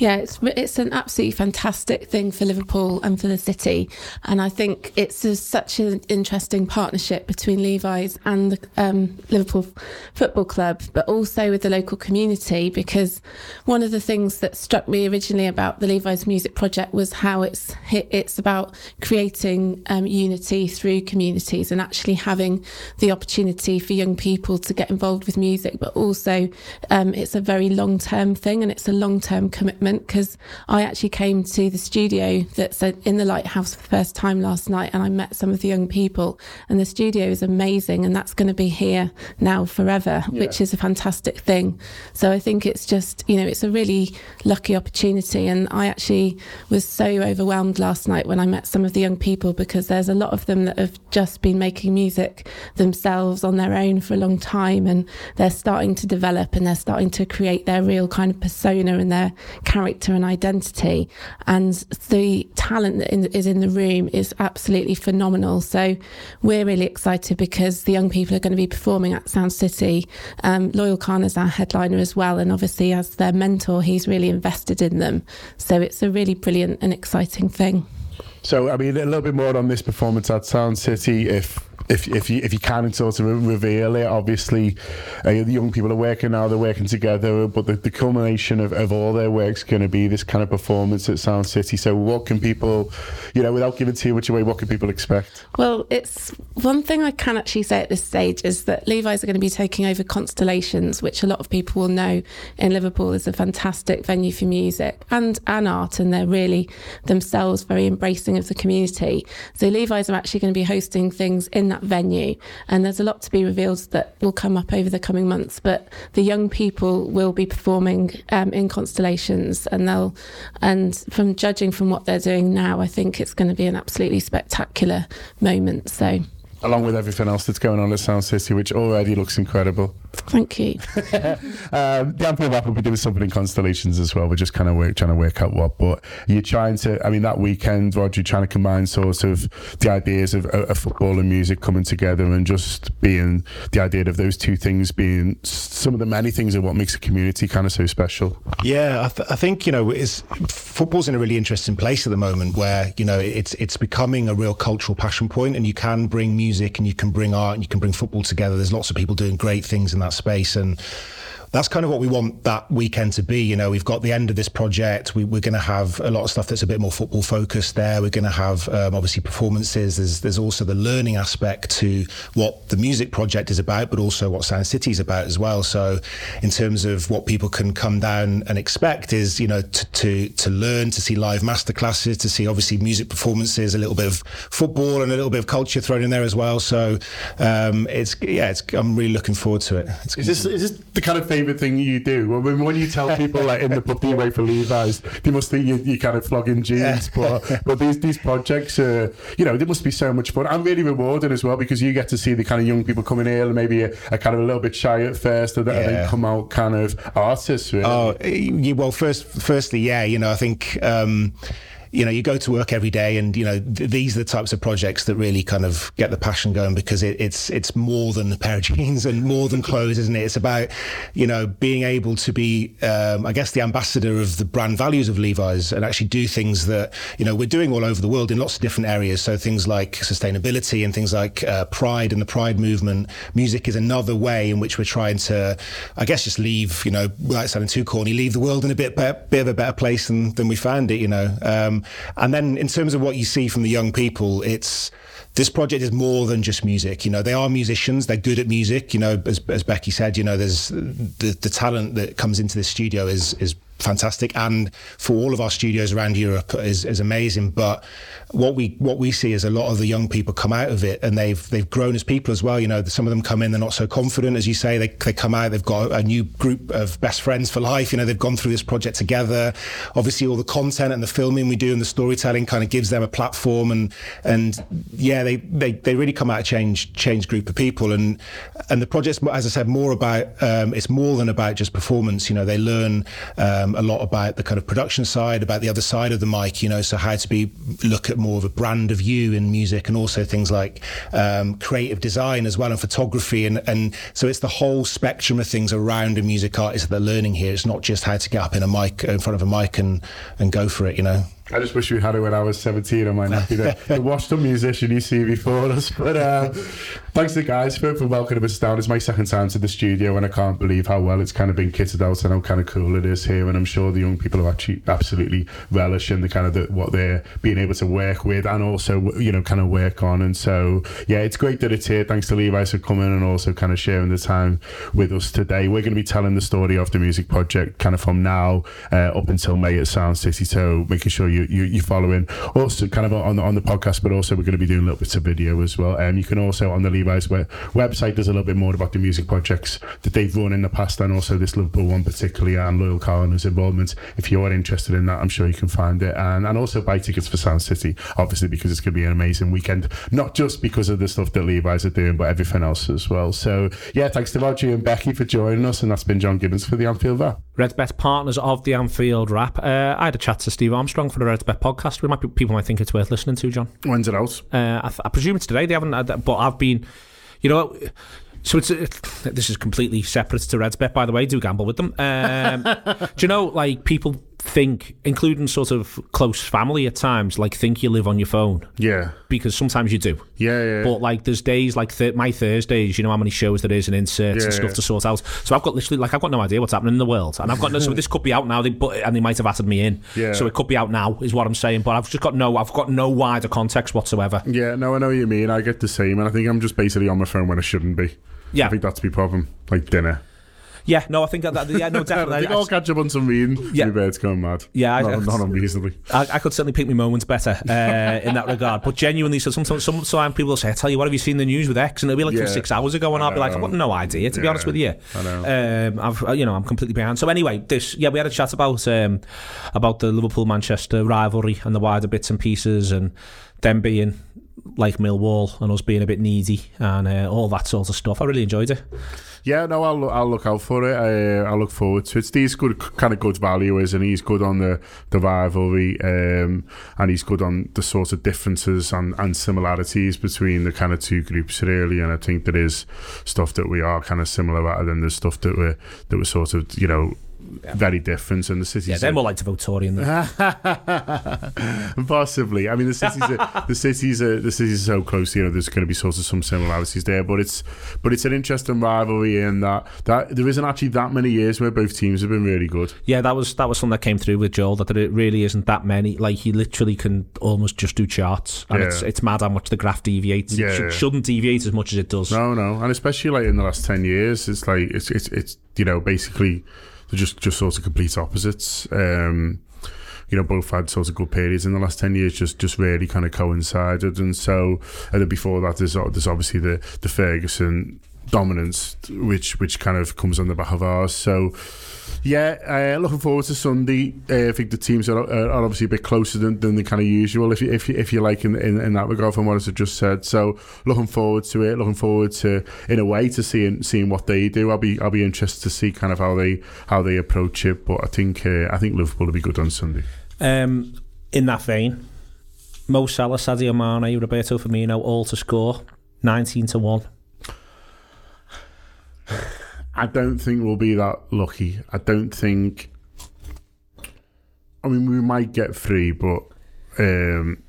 Yeah, it's it's an absolutely fantastic thing for Liverpool and for the city, and I think it's a, such an interesting partnership between Levi's and the um, Liverpool Football Club, but also with the local community. Because one of the things that struck me originally about the Levi's Music Project was how it's it's about creating um, unity through communities and actually having the opportunity for young people to get involved with music, but also um, it's a very long term thing and it's a long term commitment because I actually came to the studio that's in the lighthouse for the first time last night and I met some of the young people and the studio is amazing and that's going to be here now forever yeah. which is a fantastic thing so I think it's just you know it's a really lucky opportunity and I actually was so overwhelmed last night when I met some of the young people because there's a lot of them that have just been making music themselves on their own for a long time and they're starting to develop and they're starting to create their real kind of persona and their character character and identity. And the talent that is in the room is absolutely phenomenal. So we're really excited because the young people are going to be performing at Sound City. Um, Loyle Carner is our headliner as well. And obviously, as their mentor, he's really invested in them. So it's a really brilliant and exciting thing. So, I mean, a little bit more on this performance at Sound City. If if if you if you can sort of reveal it, obviously uh, the young people are working now, they're working together, but the, the culmination of, of all their work is going to be this kind of performance at Sound City. So what can people, you know, without giving too much away, what can people expect? Well, it's one thing I can actually say at this stage is that Levi's are going to be taking over Constellations, which a lot of people will know in Liverpool is a fantastic venue for music and, and art, and they're really themselves very embracing of the community. So Levi's are actually going to be hosting things in that that venue. And there's a lot to be revealed that will come up over the coming months. But the young people will be performing um, in constellations, and they'll, and from judging from what they're doing now, I think it's going to be an absolutely spectacular moment. So along with everything else that's going on at Sound City, which already looks incredible. Thank you. um, the Anfield Wrap will be doing something in Constellations as well. We're just kind of work, trying to work out what. But you're trying to, I mean, that weekend, Roger, you're trying to combine sort of the ideas of, of football and music coming together and just being the idea of those two things being some of the many things of what makes a community kind of so special. Yeah, I, th- I think, you know, it's, football's in a really interesting place at the moment where, you know, it's, it's becoming a real cultural passion point and you can bring music and you can bring art and you can bring football together. There's lots of people doing great things in that space. And that's kind of what we want that weekend to be. You know, we've got the end of this project. We, are going to have a lot of stuff that's a bit more football focused there. We're going to have um, obviously performances. There's there's also the learning aspect to what the music project is about, but also what Sound City is about as well. So, in terms of what people can come down and expect is you know to to, to learn, to see live masterclasses, to see obviously music performances, a little bit of football and a little bit of culture thrown in there as well. So, um, it's yeah, it's, I'm really looking forward to it. It's is this is this the kind of thing favourite thing you do? When, when you tell people like in the pub you wait for Levi's, they must think you, you kind of flogging jeans. But but these these projects, are, you know, they must be so much fun and really rewarding as well because you get to see the kind of young people coming here and maybe a, a kind of a little bit shy at first, and, yeah. then come out kind of artists. Really. Oh, well, first, firstly, yeah, you know, I think. Um, you know, you go to work every day, and you know th- these are the types of projects that really kind of get the passion going because it, it's it's more than a pair of jeans and more than clothes, isn't it? It's about you know being able to be, um, I guess, the ambassador of the brand values of Levi's and actually do things that you know we're doing all over the world in lots of different areas. So things like sustainability and things like uh, pride and the pride movement. Music is another way in which we're trying to, I guess, just leave you know without sounding too corny, leave the world in a bit bit of a better place than than we found it. You know. Um, and then in terms of what you see from the young people, it's this project is more than just music. You know, they are musicians. They're good at music. You know, as, as Becky said, you know, there's the, the talent that comes into the studio is is fantastic, and for all of our studios around Europe is, is amazing. But what we what we see is a lot of the young people come out of it, and they've they've grown as people as well. You know, some of them come in, they're not so confident, as you say. They they come out, they've got a new group of best friends for life. You know, they've gone through this project together. Obviously, all the content and the filming we do and the storytelling kind of gives them a platform, and and yeah, they they, they really come out a change change group of people, and and the project's as I said more about um, it's more than about just performance. You know, they learn. Um, a lot about the kind of production side, about the other side of the mic, you know, so how to be look at more of a brand of you in music and also things like um, creative design as well and photography. And, and so it's the whole spectrum of things around a music artist that they're learning here. It's not just how to get up in a mic in front of a mic and, and go for it, you know. I just wish we had it when I was 17 on my nappy. The, the washed up musician you see before us. But uh, thanks to the guys for, for welcoming us down. It's my second time to the studio and I can't believe how well it's kind of been kitted out and how kind of cool it is here. And I'm sure the young people are actually absolutely relishing the kind of the, what they're being able to work with and also, you know, kind of work on. And so, yeah, it's great that it's here. Thanks to Levi's for coming and also kind of sharing the time with us today. We're going to be telling the story of the music project kind of from now uh, up until May at Sound City. So making sure you you, you, following also kind of on the, on the podcast, but also we're going to be doing a little bits of video as well. And um, you can also on the Levi's website, there's a little bit more about the music projects that they've run in the past and also this Liverpool one particularly and Loyle Carner's involvement. If you are interested in that, I'm sure you can find it. And, and also buy tickets for Sound City, obviously, because it's going to be an amazing weekend, not just because of the stuff that Levi's are doing, but everything else as well. So, yeah, thanks to Roger and Becky for joining us. And that's been John Gibbons for the Anfield. Reds Bet partners of the Anfield Wrap. Uh, I had a chat to Steve Armstrong for the Reds Bet podcast. We might be, people might think it's worth listening to, John. When's it out? Uh, I, th- I, presume it's today. They haven't, had, that, but I've been, you know. So it's, this is completely separate to Reds Bet, by the way. Do gamble with them. Um, do you know, like people think, including sort of close family at times, like think you live on your phone. Yeah. Because sometimes you do. Yeah, yeah. But like there's days like th- my Thursdays, you know how many shows there is and inserts yeah, and stuff yeah. to sort out. So I've got literally like I've got no idea what's happening in the world, and I've got no. so this could be out now. They but and they might have added me in. Yeah. So it could be out now, is what I'm saying. But I've just got no. I've got no wider context whatsoever. Yeah. No, I know what you mean. I get the same, and I think I'm just basically on my phone when I shouldn't be. Yeah. I think that's the problem. Like dinner. Yeah, no, I think that, that yeah, no, definitely. I all catch up on some reading. Yeah, bed's going mad. Yeah, I, not, not unreasonably. I, I, could certainly pick my moments better uh, in that regard. But genuinely, so sometimes, some, some people will say, "I tell you what, have you seen the news with X?" And it'll be like yeah. six hours ago, and I'll be like, "I've got no idea." To yeah, be honest with you, I know. Um, I've, you know, I'm completely behind. So anyway, this, yeah, we had a chat about um, about the Liverpool Manchester rivalry and the wider bits and pieces, and them being like Millwall and us being a bit needy and uh, all that sort of stuff. I really enjoyed it. Yeah, no, I'll I'll look out for it. I, I look forward to it. Steve's good, kind of good value, isn't he? He's good on the the rivalry, um, and he's good on the sort of differences and, and similarities between the kind of two groups, really. And I think there is stuff that we are kind of similar at, and there's stuff that we're that we're sort of you know yeah. very different, and the city's yeah, they're more like to vote than possibly. I mean, the cities, are, the cities, are, the cities are so close. You know, there's going to be sort of some similarities there, but it's but it's an interesting rivalry in that that there isn't actually that many years where both teams have been really good. Yeah, that was that was something that came through with Joel that there really isn't that many. Like he literally can almost just do charts, and yeah. it's it's mad how much the graph deviates. Yeah, it sh- shouldn't deviate as much as it does. No, no, and especially like in the last ten years, it's like it's it's it's you know basically they're just just sort of complete opposites. Um, you know, both had sort of good periods in the last ten years, just just really kind of coincided. And so, and then before that, there's there's obviously the the Ferguson dominance, which which kind of comes on the back of ours. So. Yeah, uh, looking forward to Sunday. Uh, I think the teams are, are, obviously a bit closer than, than the kind of usual, if you, if you, if you like, in, in, in that regard, from what I just said. So, looking forward to it. Looking forward to, in a way, to seeing seeing what they do. I'll be I'll be interested to see kind of how they how they approach it. But I think uh, I think Liverpool will be good on Sunday. Um, in that vein, Mo Salah, Sadio Mane, Roberto Firmino, all to score, nineteen to one. I don't think we'll be that lucky. I don't think. I mean, we might get three, but um,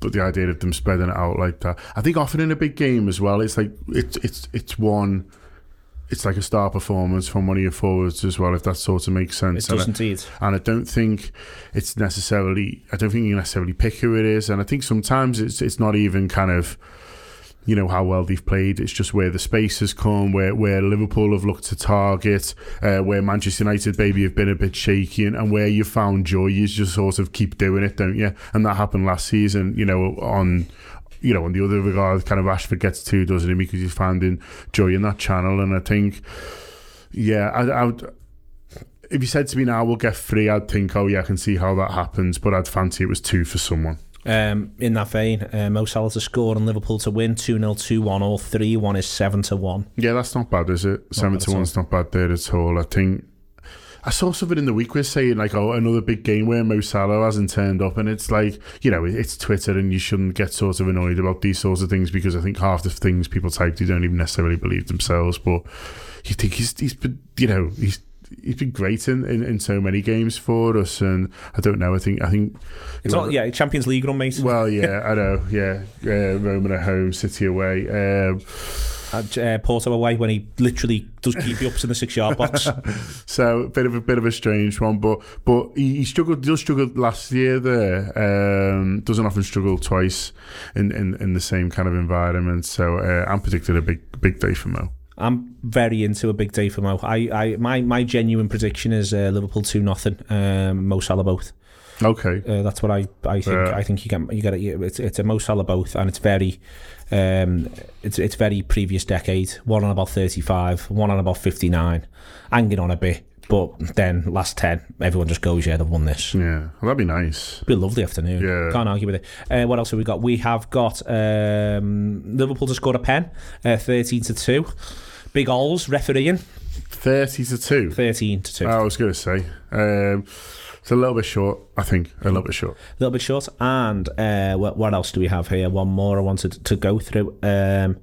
but the idea of them spreading it out like that, I think often in a big game as well, it's like it's it's it's one. It's like a star performance from one of your forwards as well, if that sort of makes sense. It does and indeed. I, and I don't think it's necessarily. I don't think you necessarily pick who it is, and I think sometimes it's it's not even kind of you know how well they've played. It's just where the space has come, where where Liverpool have looked to target, uh, where Manchester United maybe have been a bit shaky, and, and where you found joy, you just sort of keep doing it, don't you? And that happened last season, you know, on you know, on the other regard, kind of Rashford gets two, doesn't he? Because he's finding joy in that channel, and I think, yeah, I, I would. If you said to me now we'll get three, I'd think, oh yeah, I can see how that happens, but I'd fancy it was two for someone. Um, in that vein, uh, Mo Salah to score and Liverpool to win 2 0, 2 1, or 3 1 is 7 to 1. Yeah, that's not bad, is it? 7 to 1's not bad there at all. I think. I saw something in the week where saying like, oh, another big game where Mo Salah hasn't turned up, and it's like, you know, it's Twitter, and you shouldn't get sort of annoyed about these sorts of things because I think half the things people type they don't even necessarily believe themselves. But you think he's, he's you know, he's he's been great in, in, in, so many games for us, and I don't know. I think I think it's all yeah Champions League run, mate. Well, yeah, I know. Yeah, uh, Roma at home, City away. Um, at uh, Porto away when he literally does keep you up in the six yard box. so a bit of a bit of a strange one, but but he, struggled, he struggled. Does struggle last year there. Um, doesn't often struggle twice in, in, in the same kind of environment. So uh, I'm predicting a big big day for Mo. I'm very into a big day for Mo. I, I my my genuine prediction is uh, Liverpool two nothing. Um, Mo Salah both. Okay, uh, that's what I I think. I think you get you get it. It's it's a Mo Salah both, and it's very. Um, it's it's very previous decade. One on about thirty five, one on about fifty nine, hanging on a bit. But then last ten, everyone just goes, yeah, they've won this. Yeah, well, that'd be nice. Be a lovely afternoon. Yeah, can't argue with it. Uh, what else have we got? We have got um, Liverpool to score a pen, uh, thirteen to two. Big Alls refereeing. 30 to 2. 13 to 2. I was going to say. Um, it's a little bit short, I think. A little bit short. A little bit short. And uh, what, what else do we have here? One more I wanted to go through. Um,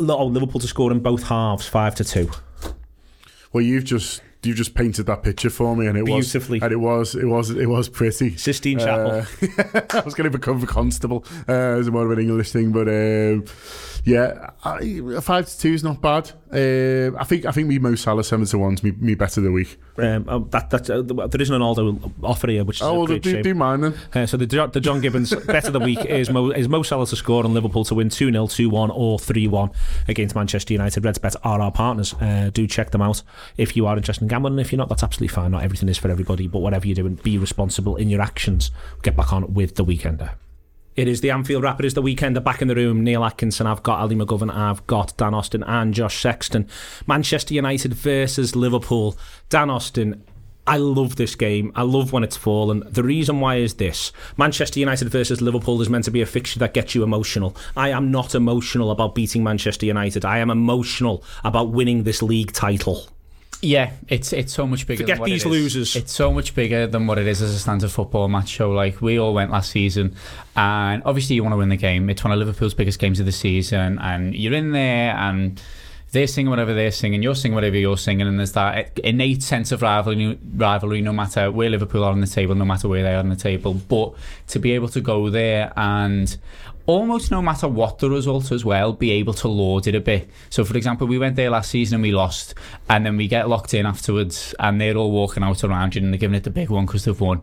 oh, Liverpool to score in both halves, 5 to 2. Well, you've just you just painted that picture for me, and it beautifully, was, and it was, it was, it was pretty. Sistine Chapel. Uh, I was going to become a constable uh, as more of an English thing, but um, yeah, I, five to two is not bad. Uh, I think I think me Mo Salah seven to one's me, me better the week. Um, oh, that, that, uh, there is an Aldo offer here, which is oh, well, do, shame. do mine then. Uh, so the the John Gibbons better the week is Mo, is Mo Salah to score and Liverpool to win 2 0, 2 1, or 3 1 against Manchester United. Reds Bet are our partners. Uh, do check them out if you are interested in gambling. And If you're not, that's absolutely fine. Not everything is for everybody, but whatever you're doing, be responsible in your actions. Get back on with the weekender. It is the Anfield is the weekender back in the room. Neil Atkinson, I've got Ali McGovern, I've got Dan Austin and Josh Sexton. Manchester United versus Liverpool. Dan Austin, I love this game. I love when it's fallen. The reason why is this Manchester United versus Liverpool is meant to be a fixture that gets you emotional. I am not emotional about beating Manchester United. I am emotional about winning this league title. Yeah, it's it's so much bigger. Forget these losers. It's so much bigger than what it is as a standard football match. So like we all went last season, and obviously you want to win the game. It's one of Liverpool's biggest games of the season, and you're in there and they're singing whatever they're singing, you're singing whatever you're singing, and there's that innate sense of rivalry, rivalry no matter where Liverpool are on the table, no matter where they are on the table. But to be able to go there and almost no matter what the result as well, be able to lord it a bit. So, for example, we went there last season and we lost, and then we get locked in afterwards, and they're all walking out around you and they're giving it the big one because they've won.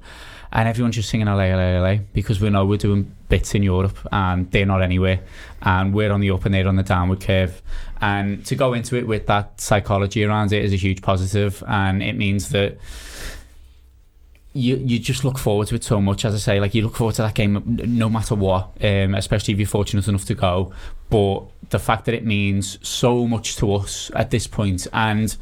And everyone's just singing LA, LA, LA because we know we're doing bits in Europe and they're not anywhere. And we're on the up and they're on the downward curve. And to go into it with that psychology around it is a huge positive, and it means that you you just look forward to it so much. As I say, like you look forward to that game no matter what, um, especially if you're fortunate enough to go. But the fact that it means so much to us at this point, and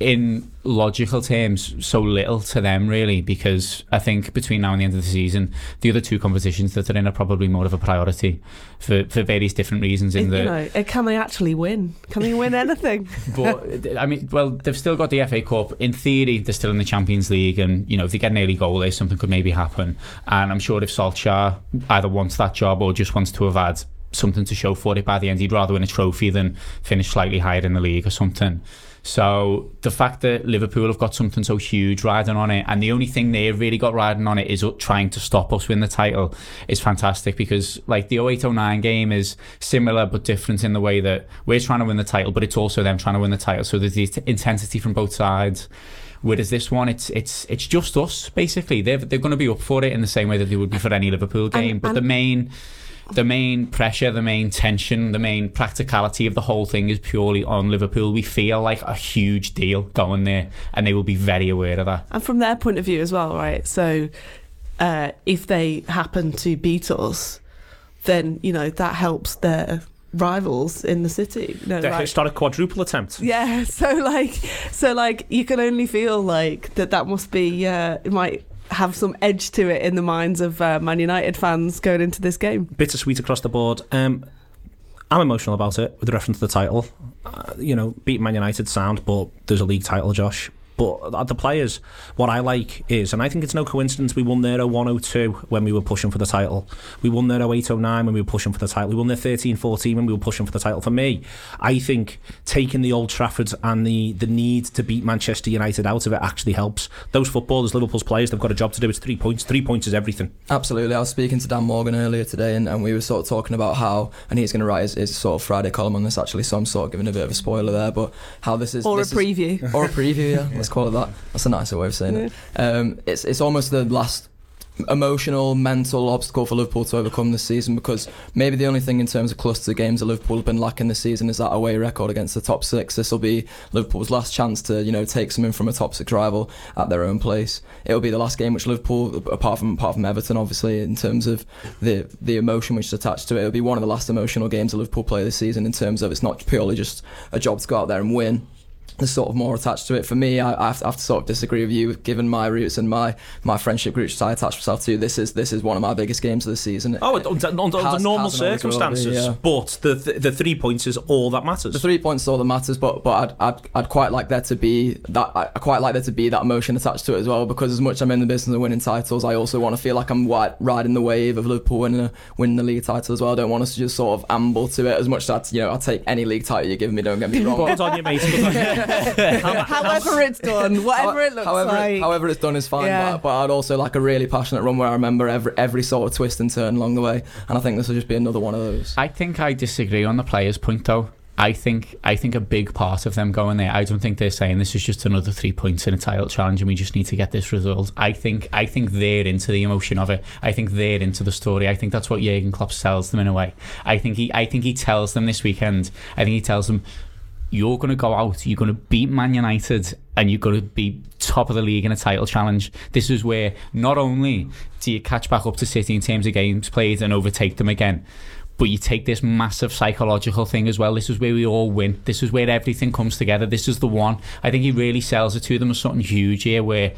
in logical terms, so little to them really, because I think between now and the end of the season, the other two competitions that are in are probably more of a priority for, for various different reasons. In It- the you know, uh, can they actually win? Can they win anything? but I mean, well, they've still got the FA Cup. In theory, they're still in the Champions League, and you know, if they get an early goal there, something could maybe happen. And I'm sure if Solskjaer either wants that job or just wants to have had something to show for it by the end, he'd rather win a trophy than finish slightly higher in the league or something. So the fact that Liverpool have got something so huge riding on it, and the only thing they've really got riding on it is trying to stop us win the title, is fantastic because like the 0809 game is similar but different in the way that we're trying to win the title, but it's also them trying to win the title. So there's the intensity from both sides. Whereas this one, it's it's it's just us basically. They're they're going to be up for it in the same way that they would be for any Liverpool game. but and- the main the main pressure, the main tension, the main practicality of the whole thing is purely on Liverpool. We feel like a huge deal going there, and they will be very aware of that. And from their point of view as well, right? So uh, if they happen to beat us, then, you know, that helps their rivals in the city. You know, The like- historic quadruple attempt. yeah, so like, so like, you can only feel like that. That must be uh, it might have some edge to it in the minds of uh, Man United fans going into this game. bittersweet across the board. Um, I'm emotional about it with reference to the title. Uh, you know, beat Man United sound, but there's a league title, Josh. But uh, the players, what I like is, and I think it's no coincidence, we won there 0102 when we were pushing for the title. We won there 0809 when we were pushing for the title. We won there 13 14 when we were pushing for the title. For me, I think taking the Old Trafford and the, the need to beat Manchester United out of it actually helps. Those footballers, Liverpool's players, they've got a job to do. It's three points. Three points is everything. Absolutely. I was speaking to Dan Morgan earlier today, and, and we were sort of talking about how, and he's going to write his, his sort of Friday column on this actually, so I'm sort of giving a bit of a spoiler there, but how this is. Or a this is- preview. or a preview, yeah, let's call it that. That's a nicer way of saying it. Um, it's, it's almost the last emotional, mental obstacle for Liverpool to overcome this season because maybe the only thing in terms of cluster games that Liverpool have been lacking this season is that away record against the top six. This will be Liverpool's last chance to you know take something from a top six rival at their own place. It will be the last game which Liverpool, apart from apart from Everton, obviously in terms of the the emotion which is attached to it, it'll be one of the last emotional games that Liverpool play this season in terms of it's not purely just a job to go out there and win there's sort of more attached to it. For me, I, I, have to, I have to sort of disagree with you, given my roots and my, my friendship groups I attach myself to. This is this is one of my biggest games of the season. Oh, under, under, under Has- normal has and be, circumstances, yeah. but the, the the three points is all that matters. The three points is all that matters, but but I'd, I'd, I'd quite like there to be that I I quite like there to be that emotion attached to it as well. Because as much as I'm in the business of winning titles, I also want to feel like I'm riding the wave of Liverpool winning a, winning the league title as well. I don't want us to just sort of amble to it as much as you know. I'll take any league title you give me. Don't get me wrong. Good on you, mate. Good on you. However it's done, whatever it looks however, like. however it's done is fine. Yeah. But, but I'd also like a really passionate run where I remember every every sort of twist and turn along the way. And I think this will just be another one of those. I think I disagree on the players' point though. I think I think a big part of them going there. I don't think they're saying this is just another three points in a title challenge and we just need to get this result. I think I think they're into the emotion of it. I think they're into the story. I think that's what Jurgen Klopp sells them in a way. I think he I think he tells them this weekend. I think he tells them you're going to go out, you're going to beat Man United, and you're going to be top of the league in a title challenge. This is where not only do you catch back up to City in terms of games played and overtake them again, but you take this massive psychological thing as well. This is where we all win. This is where everything comes together. This is the one. I think he really sells it to them as something huge here where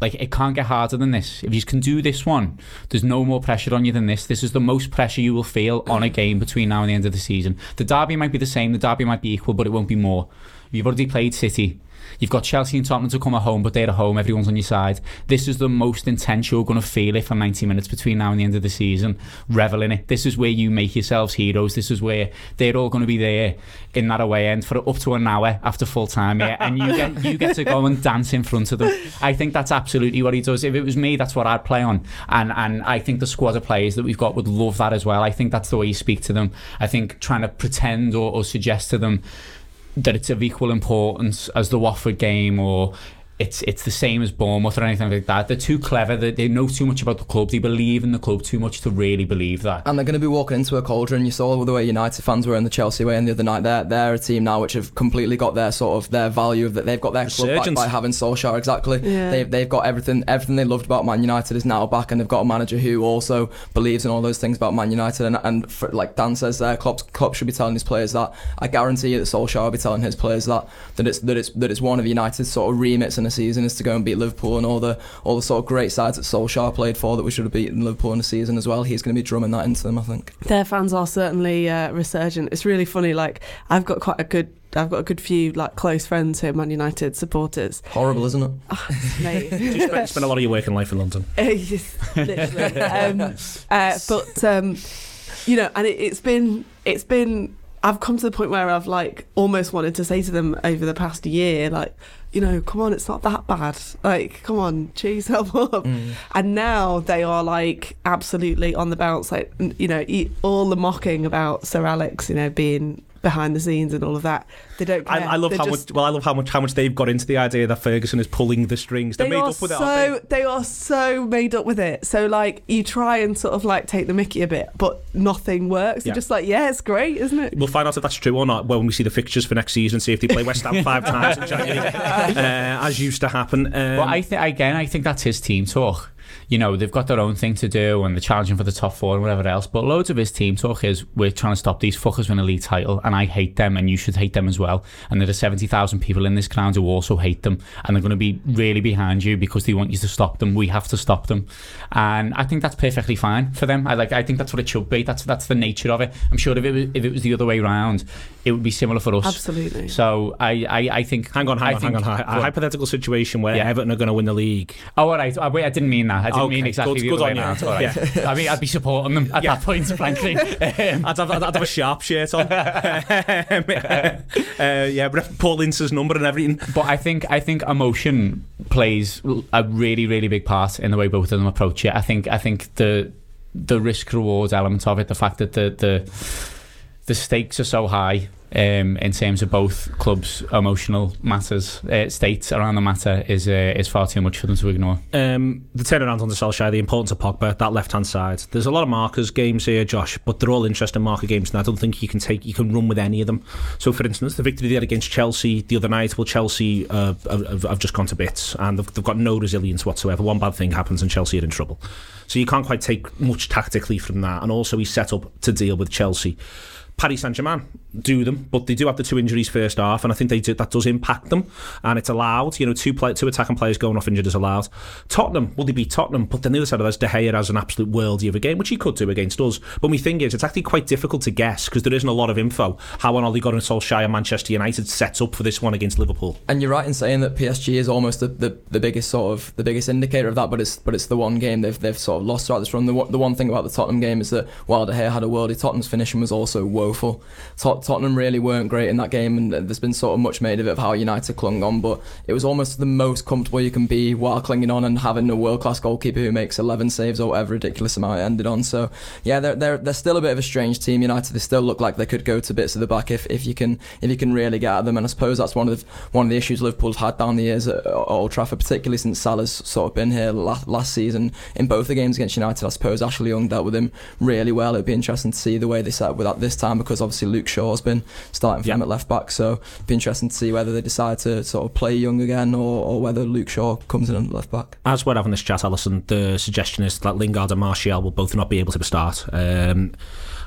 like it can't get harder than this. If you can do this one, there's no more pressure on you than this. This is the most pressure you will feel on a game between now and the end of the season. The derby might be the same, the derby might be equal, but it won't be more. You've already played City. You've got Chelsea and Tottenham to come at home, but they're at home. Everyone's on your side. This is the most intense you're going to feel it for 90 minutes between now and the end of the season. Revel in it. This is where you make yourselves heroes. This is where they're all going to be there in that away end for up to an hour after full time, yeah, and you get you get to go and dance in front of them. I think that's absolutely what he does. If it was me, that's what I'd play on, and and I think the squad of players that we've got would love that as well. I think that's the way you speak to them. I think trying to pretend or, or suggest to them that it's of equal importance as the Watford game or it's it's the same as Bournemouth or anything like that. They're too clever. They, they know too much about the club. They believe in the club too much to really believe that. And they're going to be walking into a cauldron. You saw the way United fans were in the Chelsea way and the other night. They're, they're a team now which have completely got their sort of their value of that. They've got their club back by having Solskjaer. Exactly. Yeah. They've, they've got everything everything they loved about Man United is now back, and they've got a manager who also believes in all those things about Man United. And, and for, like Dan says, there, Klopp, Klopp should be telling his players that. I guarantee you that Solskjaer will be telling his players that that it's that it's that it's one of United's sort of remits in the season is to go and beat Liverpool and all the all the sort of great sides that Solskjaer played for that we should have beaten Liverpool in the season as well. He's going to be drumming that into them, I think. Their fans are certainly uh, resurgent. It's really funny. Like I've got quite a good. I've got a good few like close friends who are Man United supporters. Horrible, isn't it? Mate. you spend, spend a lot of your working life in London. Literally. um, uh, but um, you know, and it, it's been it's been. I've come to the point where I've like almost wanted to say to them over the past year, like, you know, come on, it's not that bad. Like, come on, cheer yourself up. Mm. And now they are like absolutely on the bounce. Like, you know, all the mocking about Sir Alex, you know, being behind the scenes and all of that. They don't. Care. I love They're how just- much. Well, I love how much how much they've got into the idea that Ferguson is pulling the strings. They're They made are up with it. so aren't they? they are so made up with it. So like you try and sort of like take the Mickey a bit, but nothing works. Yeah. You're just like, yeah, it's great, isn't it? We'll find out if that's true or not when we see the fixtures for next season. See if they play West Ham five times in January, uh, as used to happen. Um, Well, I think again, I think that's his team talk. You know, they've got their own thing to do and they're challenging for the top four and whatever else. But loads of his team talk is we're trying to stop these fuckers win a league title, and I hate them, and you should hate them as well. And there are seventy thousand people in this ground who also hate them, and they're going to be really behind you because they want you to stop them. We have to stop them, and I think that's perfectly fine for them. I like. I think that's what it should be. That's that's the nature of it. I'm sure if it was, if it was the other way around, it would be similar for us. Absolutely. So I I, I think. hang on, hang I on, think, hang on. A Go hypothetical situation where Yeah. Everton are going to win the league. Oh, all right. Oh, wait, I didn't mean that. I didn't Okay, mean exactly good- the good other way on you. around. All right. Yeah. I mean, I'd be supporting them at Yeah. that point, frankly. Um, I'd have, I'd have a sharp shirt on. Um, uh, yeah, but Paul Ince's number and everything. but I think I think emotion plays a really really big part in the way both of them approach it. I think I think the the risk reward element of it, the fact that the the the stakes are so high um, in terms of both clubs' emotional matters, uh, states around the matter is uh, is far too much for them to ignore. Um, the turnaround on the Solskjaer, the importance of Pogba, that left hand side. There's a lot of markers games here, Josh, but they're all interesting marker games, and I don't think you can take you can run with any of them. So, for instance, the victory they had against Chelsea the other night. Well, Chelsea uh, have, have just gone to bits, and they've, they've got no resilience whatsoever. One bad thing happens, and Chelsea are in trouble. So you can't quite take much tactically from that. And also, he's set up to deal with Chelsea. Paris Saint Germain do them, but they do have the two injuries first half, and I think they do, that does impact them, and it's allowed. You know, two play, two attacking players going off injured is allowed. Tottenham, will they beat Tottenham? But then the other side of that is De Gea has an absolute worldie of a game, which he could do against us. But my thing is, it's actually quite difficult to guess because there isn't a lot of info how an Ole Gunnar Solskjaer and Manchester United sets up for this one against Liverpool. And you're right in saying that PSG is almost the, the, the biggest sort of the biggest indicator of that, but it's but it's the one game they've they've sort of lost throughout this run. The, the one thing about the Tottenham game is that while De Gea had a worldie, Tottenham's finishing was also woeful. Tot- Tottenham really weren't great in that game, and there's been sort of much made of it of how United clung on, but it was almost the most comfortable you can be while clinging on and having a world class goalkeeper who makes 11 saves or whatever ridiculous amount it ended on. So yeah, they're they're they're still a bit of a strange team. United they still look like they could go to bits of the back if, if you can if you can really get at them. And I suppose that's one of the one of the issues Liverpool's had down the years at, at Old Trafford, particularly since Salah's sort of been here last, last season in both the games against United. I suppose Ashley Young dealt with him really well. It'd be interesting to see the way they set up with that this time because obviously Luke Shaw's been starting for them at left back. So it'd be interesting to see whether they decide to sort of play Young again or, or whether Luke Shaw comes in at left back. As we're having this chat, Alison, the suggestion is that Lingard and Martial will both not be able to start. Um,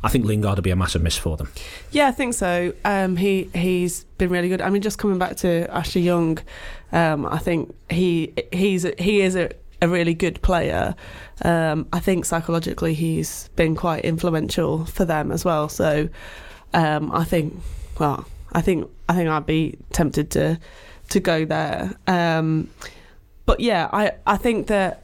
I think Lingard will be a massive miss for them. Yeah, I think so. Um, he he's been really good. I mean, just coming back to Ashley Young, um, I think he he's he is a, a really good player. Um, I think psychologically he's been quite influential for them as well. So um, I think, well, I think I think I'd be tempted to to go there. Um, but yeah, I I think that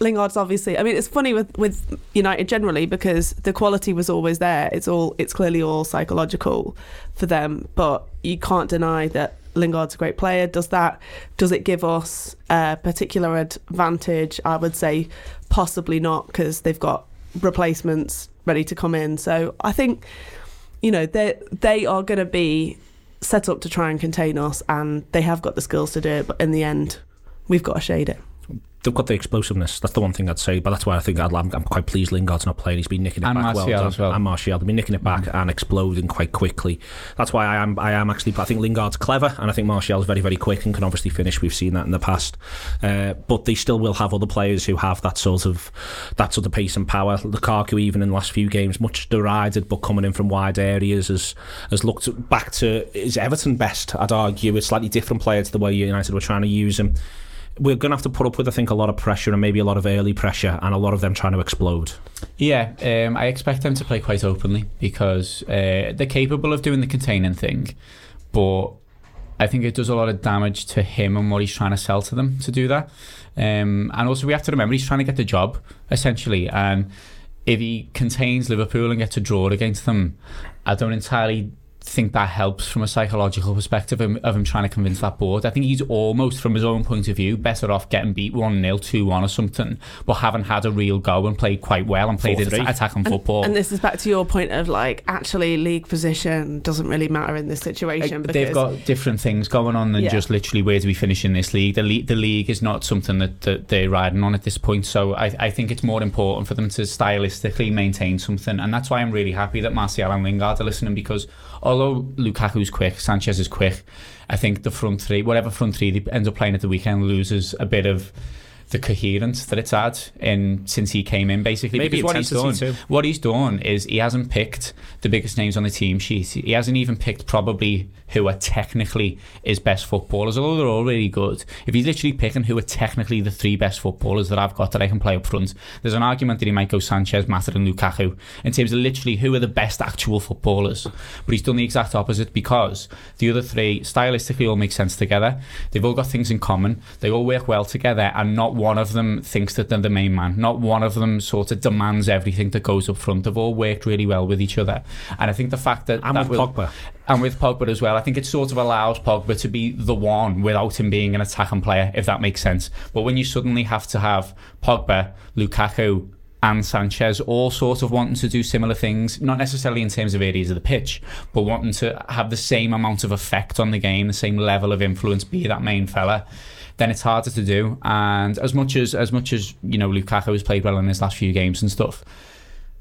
Lingard's obviously. I mean, it's funny with with United generally because the quality was always there. It's all. It's clearly all psychological for them, but you can't deny that Lingard's a great player. Does that? Does it give us a particular advantage? I would say possibly not because they've got replacements ready to come in. So I think you know they they are going to be set up to try and contain us, and they have got the skills to do it. But in the end, we've got to shade it they've got the explosiveness. That's the one thing I'd say. But that's why I think i am I'm quite pleased Lingard's not playing. He's been nicking it and back Martial well, as well. And Martial, they've been nicking it back mm. and exploding quite quickly. That's why I am. I am actually. I think Lingard's clever, and I think Martial's very, very quick and can obviously finish. We've seen that in the past. Uh, but they still will have other players who have that sort of that sort of pace and power. Lukaku, even in the last few games, much derided, but coming in from wide areas, has has looked back to is Everton best. I'd argue a slightly different player to the way United were trying to use him we're going to have to put up with, I think, a lot of pressure and maybe a lot of early pressure and a lot of them trying to explode. Yeah, um, I expect them to play quite openly because uh, they're capable of doing the containing thing, but I think it does a lot of damage to him and what he's trying to sell to them to do that. Um, and also, we have to remember he's trying to get the job essentially, and if he contains Liverpool and gets a draw against them, I don't entirely think that helps from a psychological perspective of, of him trying to convince that board. I think he's almost, from his own point of view, better off getting beat 1 0, 2 1 or something, but having had a real go and played quite well and played at attacking football. And this is back to your point of like, actually, league position doesn't really matter in this situation. Because, They've got different things going on than yeah. just literally where do we finish in this league. The, le- the league is not something that, that they're riding on at this point. So I, I think it's more important for them to stylistically maintain something. And that's why I'm really happy that Martial and Lingard are listening because although Lukaku's quick, Sanchez is quick, I think the front three, whatever front three they end up playing at the weekend, loses a bit of the coherence that it's had in since he came in basically Maybe because what he's done too. what he's done is he hasn't picked the biggest names on the team sheet. He hasn't even picked probably who are technically his best footballers although they're all really good. If he's literally picking who are technically the three best footballers that I've got that I can play up front there's an argument that he might go Sanchez Mata and Lukaku in terms of literally who are the best actual footballers. But he's done the exact opposite because the other three stylistically all make sense together. They've all got things in common. They all work well together and not one of them thinks that they're the main man. Not one of them sort of demands everything that goes up front. They've all worked really well with each other. And I think the fact that... And that with will, Pogba. And with Pogba as well. I think it sort of allows Pogba to be the one without him being an attacking player, if that makes sense. But when you suddenly have to have Pogba, Lukaku, and Sanchez all sort of wanting to do similar things, not necessarily in terms of areas of the pitch, but wanting to have the same amount of effect on the game, the same level of influence, be that main fella then it's harder to do. And as much as as much as you know, Lukaku has played well in his last few games and stuff.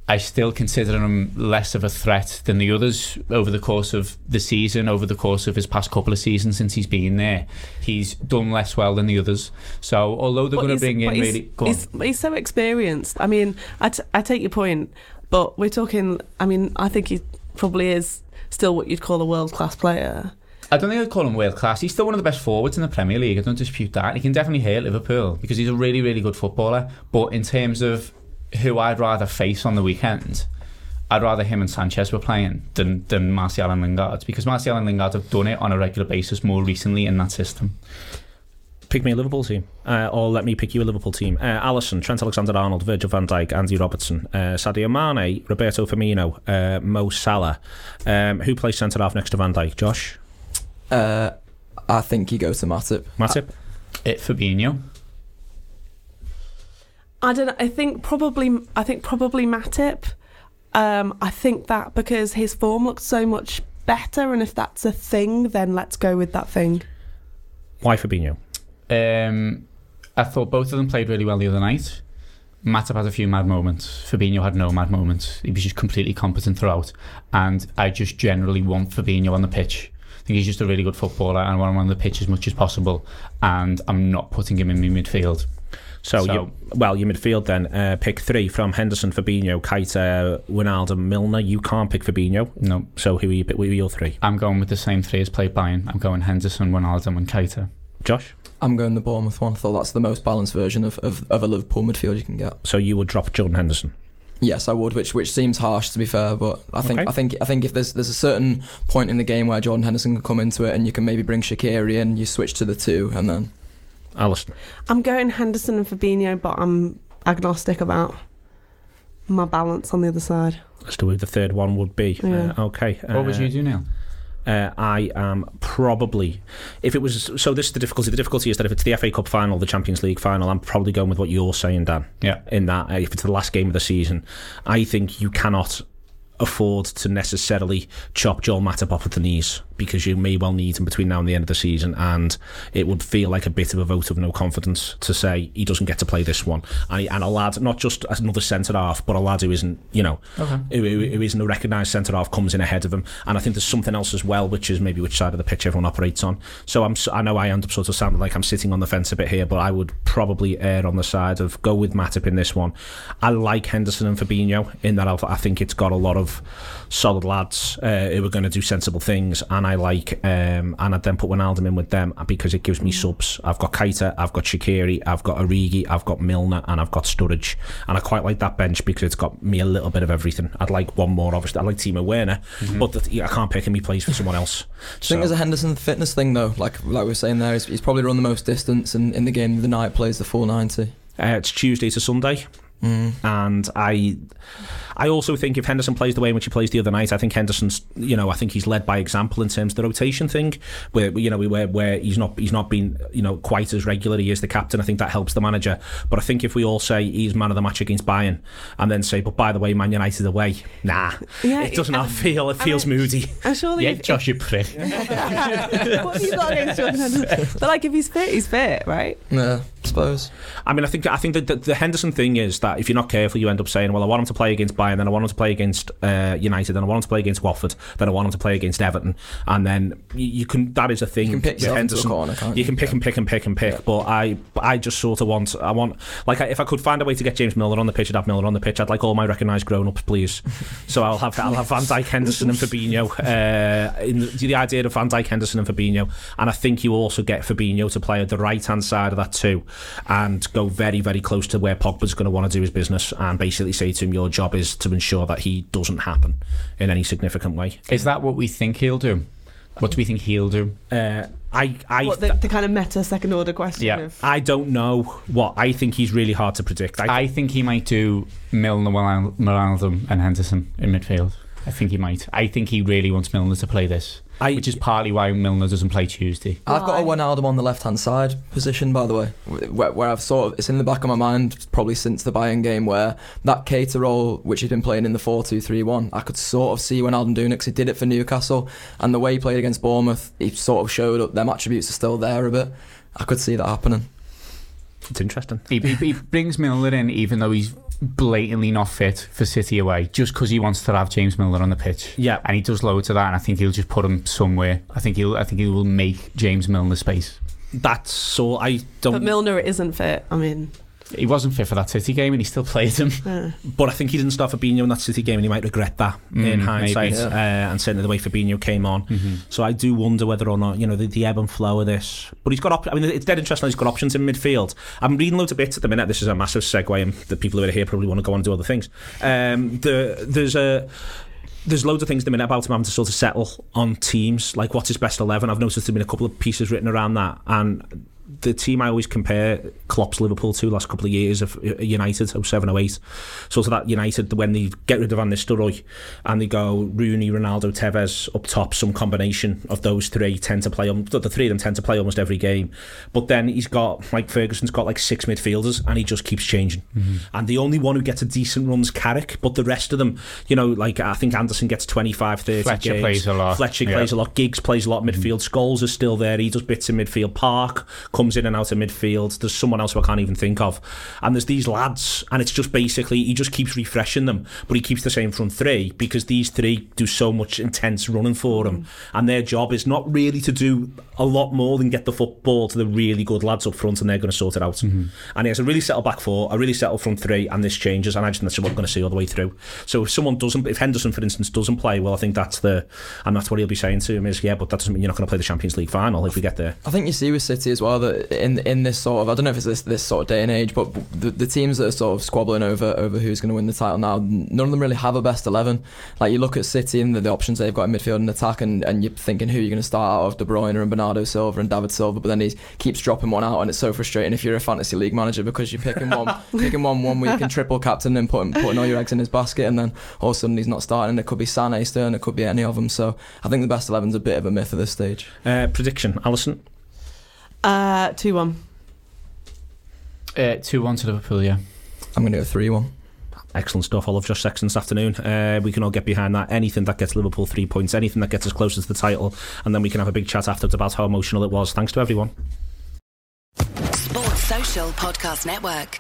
I still consider him less of a threat than the others over the course of the season, over the course of his past couple of seasons since he's been there. He's done less well than the others. So, although they're going to bring in really. He's, he's, so experienced. I mean, I, t- I take your point, but we're talking. I mean, I think he probably is still what you'd call a world class player. I don't think I'd call him world class. He's still one of the best forwards in the Premier League. I don't dispute that. He can definitely hit Liverpool because he's a really, really good footballer. But in terms of who I'd rather face on the weekend, I'd rather him and Sanchez were playing than, than Martial and Lingard because Martial and Lingard have done it on a regular basis more recently in that system. Pick me a Liverpool team, uh, or let me pick you a Liverpool team. Uh, Alisson, Trent Alexander-Arnold, Virgil van Dijk, Andy Robertson, uh, Sadio Mane, Roberto Firmino, uh, Mo Salah. Um, who plays centre half next to Van Dijk? Josh. Uh, I think he goes to Matip. Matip. It Fabinho. I don't know. I think probably. I think probably Matip. Um, I think that because his form looks so much better, and if that's a thing, then let's go with that thing. Why Fabinho? Um, I thought both of them played really well the other night. Matip had a few mad moments. Fabinho had no mad moments. He was just completely competent throughout. And I just generally want Fabinho on the pitch think he's just a really good footballer and I want him on the pitch as much as possible. And I'm not putting him in my midfield. So, so you, well, your midfield then, uh, pick three from Henderson, Fabinho, Keita, Wijnaldum, Milner. You can't pick Fabinho. No. So who are, you, who are your three? I'm going with the same three as played Bayern. I'm going Henderson, Wijnaldum and Keita. Josh? I'm going the Bournemouth one. I thought that's the most balanced version of, of, of a Liverpool midfield you can get. So you would drop Jordan Henderson? Yes, I would, which which seems harsh to be fair, but I think okay. I think I think if there's there's a certain point in the game where Jordan Henderson can come into it and you can maybe bring Shaqiri in, you switch to the two and then. Alison. I'm going Henderson and Fabinho, but I'm agnostic about my balance on the other side. As to who the third one would be. Yeah. Uh, okay. What uh, would you do now? Uh, I am probably, if it was, so this is the difficulty. The difficulty is that if it's the FA Cup final, the Champions League final, I'm probably going with what you're saying, Dan. Yeah. In that, uh, if it's the last game of the season, I think you cannot afford to necessarily chop Joel Matip off at the knees because you may well need him between now and the end of the season, and it would feel like a bit of a vote of no confidence to say he doesn't get to play this one. And, and a lad, not just another centre half, but a lad who isn't, you know, Okay. who, who isn't a recognised centre half comes in ahead of him. And I think there's something else as well, which is maybe which side of the pitch everyone operates on. So I'm, I know I end up sort of sounding like I'm sitting on the fence a bit here, but I would probably err on the side of go with Matip in this one. I like Henderson and Fabinho in that I think it's got a lot of solid lads uh, who are going to do sensible things, and I like, um, and I'd then put Wijnaldum in with them because it gives me subs. I've got Keita, I've got Shaqiri, I've got Origi, I've got Milner, and I've got Sturridge, and I quite like that bench because it's got me a little bit of everything. I'd like one more, obviously. I like Timo Werner, but the, I can't pick him. He plays for someone else. Do you think there's a Henderson fitness thing though? Like like we were saying there, he's, he's probably run the most distance, and in the game of the night plays the full ninety. Uh, it's Tuesday to Sunday. Mm. And I, I also think if Henderson plays the way in which he plays the other night, I think Henderson's, you know, I think he's led by example in terms of the rotation thing, where you know where where he's not he's not been you know quite as regular. He is the captain. I think that helps the manager. But I think if we all say he's man of the match against Bayern, and then say, but by the way, Man United away, nah, Yeah, it doesn't and- have feel. It feels I- moody. I'm sure that Yeah, if, Josh, you prick. what have you got against Jordan Henderson? But like, if he's fit, he's fit, right? Yeah, I suppose. I mean, I think I think that the, the Henderson thing is that if you're not careful, you end up saying, "Well, I want him to play against Bayern, then I want him to play against uh, United, then I want him to play against Watford, then I want him to play against Everton," and then you, you can. That is a thing. You can pick with yourself into a Henderson. corner, can't you you? can pick and pick and pick and pick, but I I just sort of want I want like I, if I could find a way to get James Milner on the pitch, I'd have Milner on the pitch. I'd like all my recognised grown ups, please. so I'll have I'll have Van Dijk, Henderson, and Fabinho. Uh, in the, the idea of Van Dijk, Henderson, and Fabinho, and I think you also get Fabinho to play at the right hand side of that too, and go very very close to where Pogba's going to want to do his business, and basically say to him, your job is to ensure that he doesn't happen in any significant way. Is that what we think he'll do? What do we think he'll do? Uh, I I What the, the kind of meta second order question Yeah. of I don't know what I think he's really hard to predict. I, I think he might do Milner, Wijnal- Wijnaldum and Henderson in midfield. I think he might. I think he really wants Milner to play this, I- which is partly why Milner doesn't play Tuesday. I've got a Why? Wijnaldum on the left hand side position, by the way, where, where I've sort of it's in the back of my mind probably since the Bayern game where that Keita role, which he'd been playing in the 4 2 3 1, I could sort of see Wijnaldum doing it because he did it for Newcastle, and the way he played against Bournemouth, he sort of showed up. Them attributes are still there a bit. I could see that happening. It's interesting. He, he, he brings Milner in even though he's blatantly not fit for City away, just because he wants to have James Milner on the pitch. Yeah. and he does loads of that, and I think he'll just put him somewhere. I think he'll. I think he will make James Milner space. That's so I don't. but Milner isn't fit. I mean, He wasn't fit for that City game, and he still played him. uh, But I think he didn't start Fabinho in that City game, and he might regret that in Mm, hindsight. maybe. Uh, and certainly the way Fabinho came on. Mm-hmm. So I do wonder whether or not you know the, the ebb and flow of this. But he's got. Op- I mean, it's dead interesting. He's got options in midfield. I'm reading loads of bits at the minute. This is a massive segue, and the people who are here probably want to go on and do other things. Um, the there's a. There's loads of things at the minute about him having to sort of settle on teams, like what's his best eleven. I've noticed there's been a couple of pieces written around that, and the team I always compare Klopp's Liverpool to last couple of years of uh, United 07 08 so to that United when they get rid of Van Nistelrooy and they go Rooney Ronaldo Tevez up top some combination of those three tend to play the three of them tend to play almost every game. But then he's got like Ferguson's got like six midfielders and he just keeps changing. And the only one who gets a decent run's Carrick but the rest of them you know like I think Anderson gets 25 30 Fletcher games. plays a lot. Fletcher Yeah. plays a lot. Giggs plays a lot midfield. Scholes is still there. He does bits in midfield. Park comes in and out of midfield. There's someone else who I can't even think of. And there's these lads and it's just basically he just keeps refreshing them but he keeps the same front three because these three do so much intense running for him mm. and their job is not really to do a lot more than get the football to the really good lads up front and they're going to sort it out. Mm-hmm. And he has a really settled back four a really settled front three and this changes and I just think that's what we're going to see all the way through. So if someone doesn't if Henderson for instance doesn't play well I think that's the and that's what he'll be saying to him is yeah but that doesn't mean you're not going to play the Champions League final if we get there. I think you see with City as well that in in this sort of I don't know if it's this this sort of day and age, but the, the teams that are sort of squabbling over over who's going to win the title now, none of them really have a best eleven. Like you look at City and the, the options they've got in midfield and attack, and, and you're thinking who you're going to start out of De Bruyne and Bernardo Silva and David Silva, but then he keeps dropping one out, and it's so frustrating if you're a fantasy league manager because you're picking one picking one one week and triple captain and putting putting all your eggs in his basket, and then all of a sudden he's not starting. And it could be Sané, Sterling, it could be any of them. So I think the best eleven's a bit of a myth at this stage. uh, prediction Alison uh, two one. Uh, two one to Liverpool. Yeah, I'm going to go three one. Excellent stuff. I love Josh Sexton this afternoon. Uh, we can all get behind that. Anything that gets Liverpool three points, anything that gets us closer to the title, and then we can have a big chat afterwards about how emotional it was. Thanks to everyone. Sports Social Podcast Network.